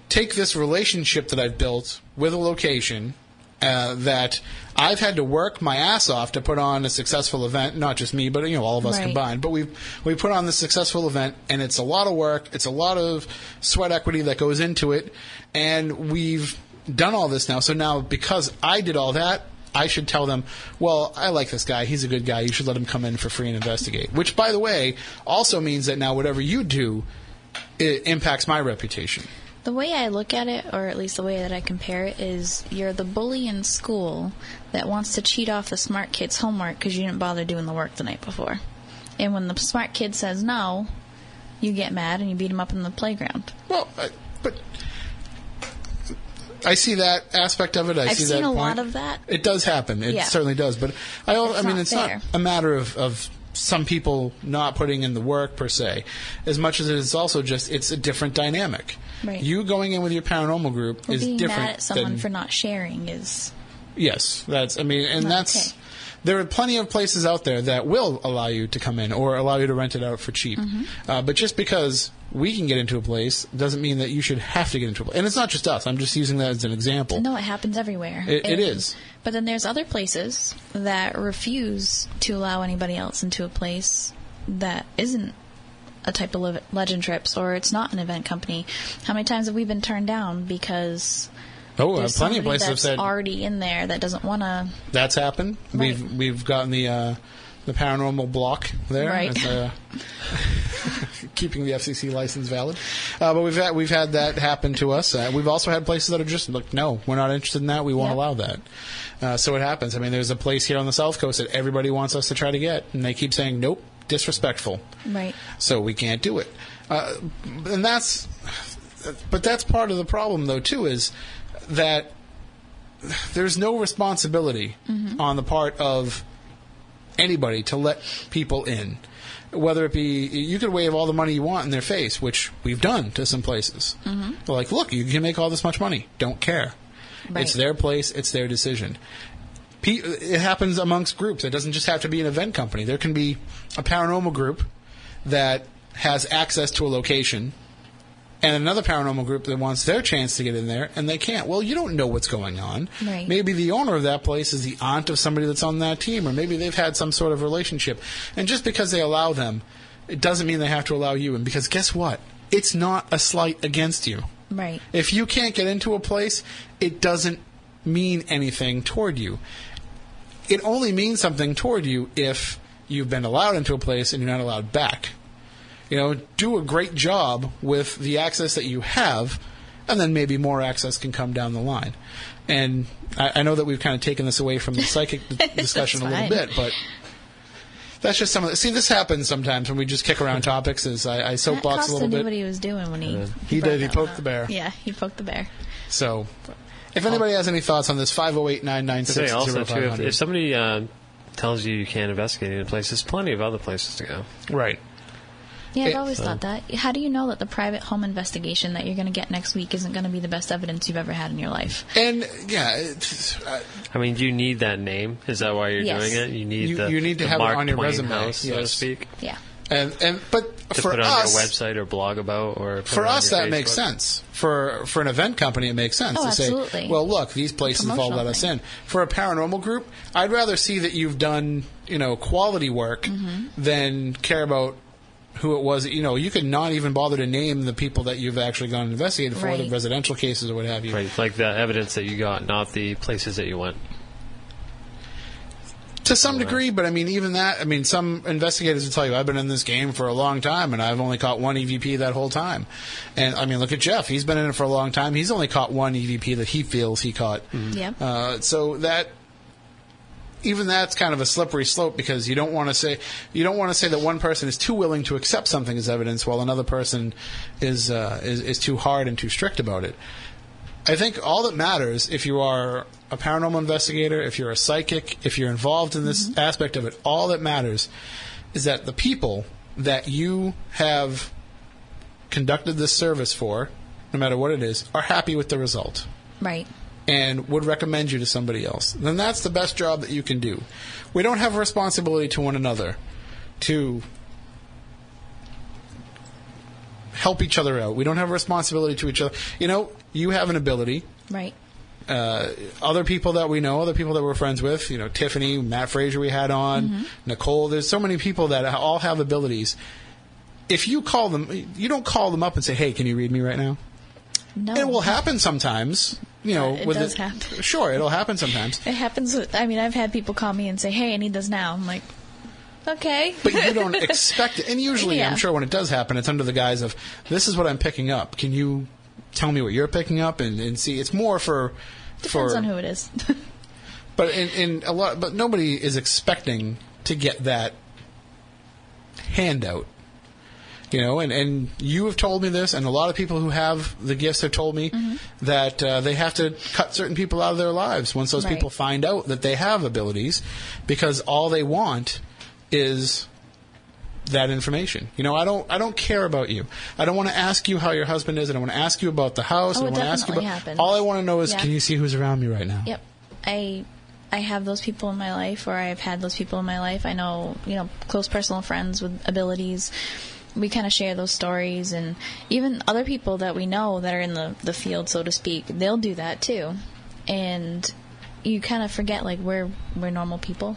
A: take this relationship that I've built with a location uh, that I've had to work my ass off to put on a successful event. Not just me, but you know all of us
H: Right.
A: combined. But we we put on this successful event, and it's a lot of work. It's a lot of sweat equity that goes into it, and we've done all this now. So now because I did all that. I should tell them, well, I like this guy. He's a good guy. You should let him come in for free and investigate. Which, by the way, also means that now whatever you do, it impacts my reputation.
H: The way I look at it, or at least the way that I compare it, is you're the bully in school that wants to cheat off the smart kid's homework because you didn't bother doing the work the night before. And when the smart kid says no, you get mad and you beat him up in the playground.
A: Well, I, but I see that aspect of it. I
H: I've
A: see
H: seen
A: that
H: a
A: point.
H: lot of that.
A: It does happen. It
H: Yeah.
A: certainly does. But I, al-
H: It's
A: I mean,
H: not
A: it's
H: fair.
A: not a matter of, of some people not putting in the work per se, as much as it is also just it's a different dynamic.
H: Right.
A: You going in with your paranormal group
H: Well,
A: is
H: being
A: different
H: mad at someone
A: than
H: for not sharing is
A: Yes, that's. I mean, and
H: Not
A: that's.
H: okay.
A: There are plenty of places out there that will allow you to come in or allow you to rent it out for cheap.
H: Mhm.
A: Uh, but just because we can get into a place doesn't mean that you should have to get into a place. And it's not just us. I'm just using that as an example.
H: no, it happens everywhere.
A: It- it
H: And-
A: is.
H: But then there's other places that refuse to allow anybody else into a place that isn't a type of le- legend trips or it's not an event company. How many times have we been turned down because
A: Oh, uh,
H: there's
A: plenty of places have said
H: already in there that doesn't want to?
A: that's happened. We've we've gotten the uh, the paranormal block there.
H: Right.
A: It's, uh, keeping the FCC license valid. Uh, but we've had we've had that happen to us. Uh, we've also had places that are just like, no, we're not interested in that. We won't
H: Yep.
A: allow that. Uh, so it happens. I mean, there's a place here on the South Coast that everybody wants us to try to get, and they keep saying, nope, disrespectful.
H: Right.
A: So we can't do it. Uh, and that's, but that's part of the problem, though, too, is that there's no responsibility
H: Mhm.
A: on the part of anybody to let people in. Whether it be, you could wave all the money you want in their face, which we've done to some places.
H: Mhm.
A: They're like, look, you can make all this much money. Don't care.
H: Right.
A: It's their place. It's their decision. It happens amongst groups. It doesn't just have to be an event company. There can be a paranormal group that has access to a location and another paranormal group that wants their chance to get in there and they can't. Well, you don't know what's going on.
H: Right.
A: Maybe the owner of that place is the aunt of somebody that's on that team, or maybe they've had some sort of relationship. And just because they allow them, it doesn't mean they have to allow you in. Because guess what? It's not a slight against you.
H: Right.
A: If you can't get into a place, it doesn't mean anything toward you. It only means something toward you if you've been allowed into a place and you're not allowed back. You know, do a great job with the access that you have, and then maybe more access can come down the line. And I, I know that we've kind of taken this away from the psychic discussion a little
H: fine.
A: bit, but that's just some of the. See, this happens sometimes when we just kick around topics. Is I, I soapbox a little bit.
H: what he was doing when he
A: He did. He poked
H: one
A: the bear.
H: Yeah, he poked the bear.
A: So, if anybody has any thoughts on this, five zero eight nine nine
I: To say
A: six
I: also too, if, if somebody uh, tells you you can't investigate in a place, there's plenty of other places to go.
A: Right.
H: Yeah, I've
A: It-
H: always
I: so-
H: thought that. How do you know that the private home investigation that you're going to get next week isn't going to be the best evidence you've ever had in your life?
A: And yeah, it's, uh,
I: I mean, do you need that name? Is that why you're
H: Yes.
I: doing it? You need
A: You-
I: the
A: you need to
I: the
A: have it
I: Mark
A: on your
I: Twain
A: resume,
I: house, so to speak,
H: Yeah.
A: and and but
I: to
A: for
I: put on
A: us,
I: your website or blog about, or put
A: for
I: it on
A: us
I: your
A: that makes sense. For for an event company, it makes sense
H: Oh,
A: to say,
H: absolutely.
A: well, look, these places have all
H: Promotional
A: let us in. For a paranormal group, I'd rather see that you've done you know quality work
H: Mm-hmm.
A: than care about. Who it was, you know, you could not even bother to name the people that you've actually gone and investigated for, the residential cases or what have you.
I: Right, like the evidence that you got, not the places that you went.
A: To some degree, but I mean, even that, I mean, some investigators will tell you, I've been in this game for a long time and I've only caught one EVP that whole time. And I mean, look at Jeff. He's been in it for a long time. He's only caught one EVP that he feels he caught.
H: Yep.
A: Uh, so that, even that's kind of a slippery slope because you don't want to say you don't want to say that one person is too willing to accept something as evidence while another person is uh, is, is too hard and too strict about it. I think all that matters if you are a paranormal investigator, if you're a psychic, if you're involved in this aspect of it, all that matters is that the people that you have conducted this service for, no matter what it is, are happy with the result
H: Right.
A: And would recommend you to somebody else. Then that's the best job that you can do. We don't have a responsibility to one another to help each other out. We don't have a responsibility to each other. You know, you have an ability.
H: Right.
A: Uh, other people that we know, other people that we're friends with, you know, Tiffany, Matt Fraser, we had on, Nicole. There's so many people that all have abilities. If you call them, you don't call them up and say, "Hey, can you read me right now?"
H: No.
A: It will happen sometimes. You know, uh,
H: It
A: with
H: does
A: it-
H: happen.
A: Sure, it'll happen sometimes.
H: It happens. With, I mean, I've had people call me and say, "Hey, I need this now." I'm like, "Okay."
A: but you don't expect it. And usually,
H: Yeah.
A: I'm sure when it does happen, it's under the guise of, "This is what I'm picking up. Can you tell me what you're picking up?" And, and see, it's more for
H: Depends
A: for.
H: on who it is.
A: But in, in a lot, but nobody is expecting to get that handout. You know, and, and you have told me this, and a lot of people who have the gifts have told me that uh, they have to cut certain people out of their lives once those
H: Right.
A: people find out that they have abilities, because all they want is that information. You know, I don't I don't care about you. I don't want to ask you how your husband is. I don't want to ask you about the house.
H: Oh,
A: I don't want to ask you about.
H: happens.
A: All I want to know is,
H: Yeah.
A: can you see who's around me right now?
H: Yep. I I have those people in my life or I've had those people in my life. I know, you know, close personal friends with abilities. We kind of share those stories and even other people that we know that are in the the field so to speak, they'll do that too. And you kind of forget like we're we're normal people.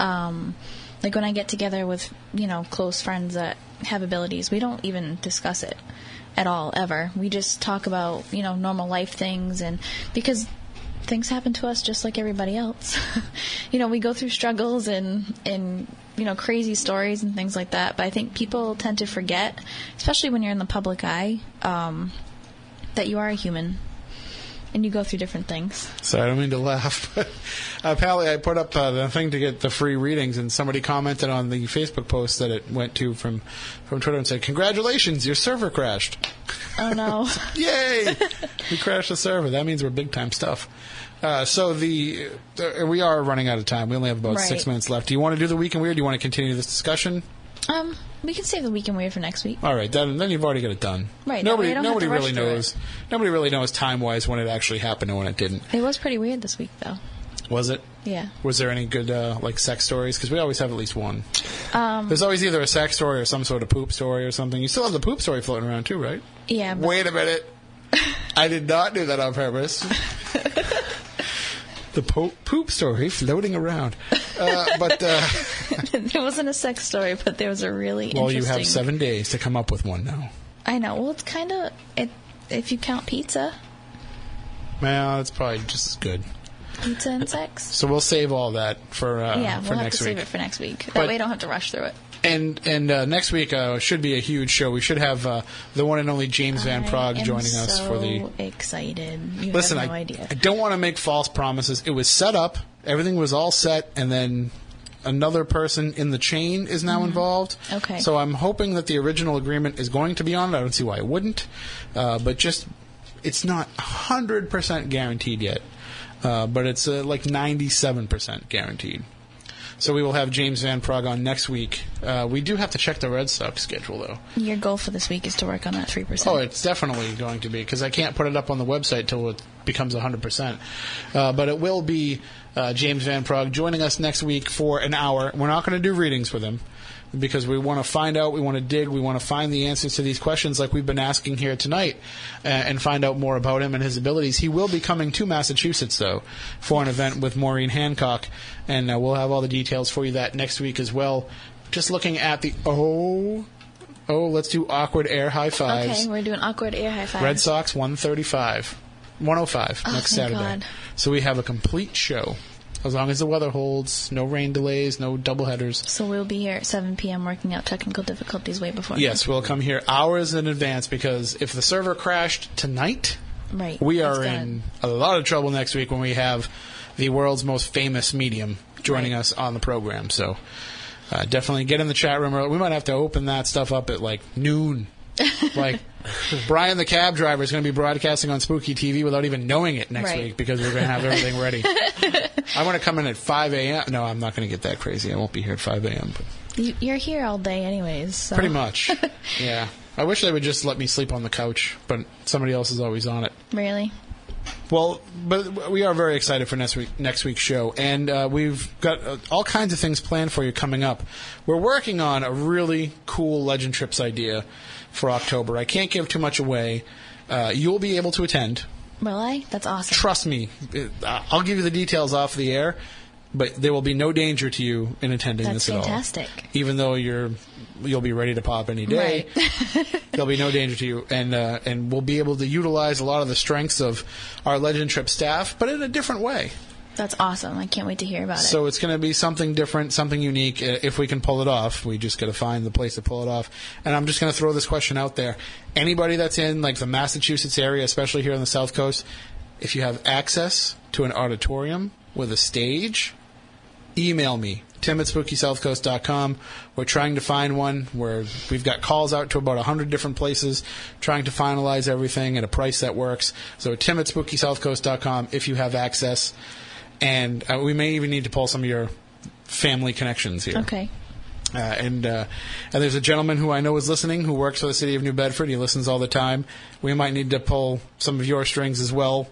H: Um like when I get together with, you know, close friends that have abilities, we don't even discuss it at all ever. We just talk about, you know, normal life things and because things happen to us just like everybody else. you know, we go through struggles and and you know crazy stories and things like that. But I think people tend to forget, especially when you're in the public eye, um, that you are a human and you go through different things.
A: Sorry, I don't mean to laugh, but apparently I put up uh, the thing to get the free readings, and somebody commented on the Facebook post that it went to from from Twitter and said, "Congratulations, your server crashed."
H: Oh no.
A: Yay! we crashed the server. That means we're big time stuff. Uh, so the uh, we are running out of time. We only have about
H: Right.
A: six minutes left. Do you want to do the week in weird? Do you want to continue this discussion?
H: um, we can save the week weekend weird for next week.
A: All right, then, then you've already got it done.
H: Right, that
A: Nobody
H: I don't have
A: nobody
H: to rush
A: really
H: through it.
A: knows. Nobody really knows time wise when it actually happened and when it didn't.
H: It was pretty weird this week though.
A: Was it?
H: Yeah.
A: Was there any good uh, like sex stories? Because we always have at least one.
H: Um,
A: There's always either a sex story or some sort of poop story or something. You still have the poop story floating around too, right?
H: yeah. But
A: Wait a minute. I did not do that on purpose. the po- poop story floating around. Uh, but uh,
H: it wasn't a sex story, but there was a really
A: well, you have seven days to come up with one now.
H: I know. Well, it's kind of it if you count pizza,
A: Well, it's probably just as good.
H: pizza and sex.
A: So we'll save all that for uh,
H: yeah,
A: for
H: we'll have
A: next
H: to
A: week.
H: save it for next week. That
A: But-
H: way, I don't have to rush through it.
A: And and uh, next week uh, should be a huge show. We should have uh, the one and only James Van
H: Praagh
A: joining us for the
H: excited. You
A: Listen,
H: no
A: I,
H: idea.
A: I don't want to make false promises. It was set up, everything was all set, and then another person in the chain is now involved.
H: Mm-hmm. Okay.
A: So I'm hoping that the original agreement is going to be on it. I don't see why it wouldn't. Uh, but just, it's not 100% guaranteed yet. Uh, but it's uh, like 97% guaranteed. So we will have James Van Praagh on next week. Uh, we do have to check the Red Sox schedule, though.
H: Your goal for this week is to work on that 3%.
A: Oh, it's definitely going to be because I can't put it up on the website till it becomes 100%. Uh, but it will be uh, James Van Praagh joining us next week for an hour. We're not going to do readings with him because we want to find out, we want to dig, we want to find the answers to these questions like we've been asking here tonight uh, and find out more about him and his abilities. He will be coming to Massachusetts, though, for an event with Maureen Hancock, and uh, we'll have all the details for you that next week as well. Just looking at the. Oh. Oh, let's do awkward air high fives.
H: Okay, we're doing awkward air high five.
A: Red Sox 135. 105
H: Oh,
A: next Saturday.
H: God.
A: So we have a complete show. As long as the weather holds, no rain delays, no doubleheaders.
H: So we'll be here at 7 p.m. working out technical difficulties way before.
A: Yes, we'll come here hours in advance because if the server crashed tonight,
H: Right.
A: we are in a lot of trouble next week when we have the world's most famous medium joining
H: Right.
A: us on the program. So uh, definitely get in the chat room. early. We might have to open that stuff up at like noon. like Brian the cab driver is going to be broadcasting on Spooky TV without even knowing it next
H: Right.
A: week because we're going to have everything ready. I want to come in at 5 a.m. No, I'm not going to get that crazy. I won't be here at 5 a.m. But
H: you're here all day, anyways. So.
A: pretty much. yeah. I wish they would just let me sleep on the couch, but somebody else is always on it.
H: Really?
A: Well, but we are very excited for next week next week's show, and uh, we've got uh, all kinds of things planned for you coming up. We're working on a really cool Legend Trips idea for October. I can't give too much away. Uh, you'll be able to attend.
H: Will I? That's awesome.
A: Trust me. I'll give you the details off the air, but there will be no danger to you in attending
H: That's
A: this at all.
H: fantastic.
A: Even though you're you'll be ready to pop any day. There'll be no danger to you, and uh, and we'll be able to utilize a lot of the strengths of our Legend Trip staff, but in a different way.
H: That's awesome. I can't wait to hear about it.
A: So it's going to be something different, something unique. uh, If we can pull it off, we just got to find the place to pull it off. And I'm just going to throw this question out there: anybody that's in like the Massachusetts area, especially here on the South Coast, if you have access to an auditorium with a stage, email me tim at spookysouthcoast.com we're trying to find one where we've got calls out to about 100 different places trying to finalize everything at a price that works so tim at spookysouthcoast.com if you have access and uh, we may even need to pull some of your family connections here
H: okay.
A: uh, and uh, and there's a gentleman who I know is listening who works for the city of New Bedford. He listens all the time. We might need to pull some of your strings as well.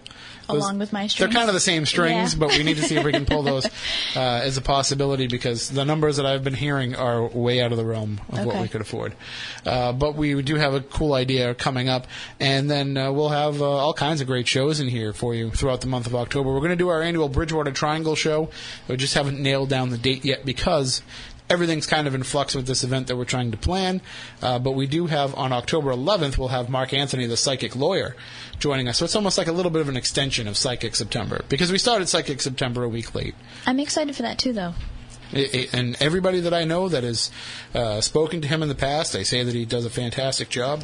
A: Those-
H: Along with my
A: They're kind of the same strings,
H: Yeah.
A: but we need to see if we can pull those uh, as a possibility because the numbers that I've been hearing are way out of the realm of what we could afford. Uh, but we do have a cool idea coming up, and then uh, we'll have uh, all kinds of great shows in here for you throughout the month of October. We're going to do our annual Bridgewater Triangle show. We just haven't nailed down the date yet because everything's kind of in flux with this event that we're trying to plan. Uh, but we do have on October 11th, we'll have Mark Anthony, the psychic lawyer, joining us. So it's almost like a little bit of an extension of Psychic September because we started Psychic September a week late.
H: I'm excited for that too, though.
A: It- it- and everybody that I know that has uh, spoken to him in the past, they say that he does a fantastic job,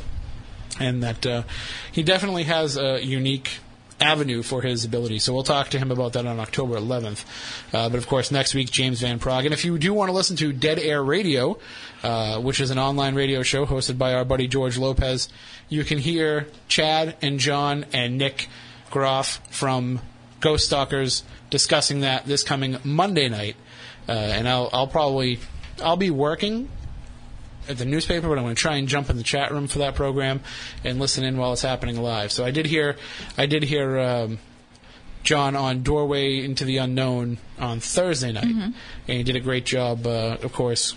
A: and that uh, he definitely has a unique avenue for his ability. So we'll talk to him about that on October 11th. Uh, but of course, next week James Van Praagh. And if you do want to listen to Dead Air Radio, uh, which is an online radio show hosted by our buddy George Lopez, you can hear Chad and John and Nick Groff from Ghost Stalkers discussing that this coming Monday night. Uh, and I'll, I'll probably I'll be working at the newspaper, but I'm going to try and jump in the chat room for that program and listen in while it's happening live. So I did hear I did hear um, John on Doorway into the Unknown on Thursday night, and he did a great job. Uh, of course,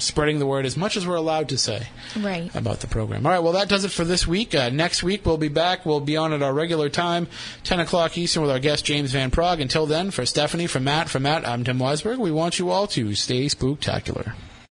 A: spreading the word as much as we're allowed to say
H: Right.
A: about the program. All right, well, that does it for this week. Uh, next week, we'll be back. We'll be on at our regular time, 10 o'clock Eastern, with our guest, James Van Praagh. Until then, for Stephanie, for Matt, for Matt, I'm Tim Weisberg. We want you all to stay spooktacular.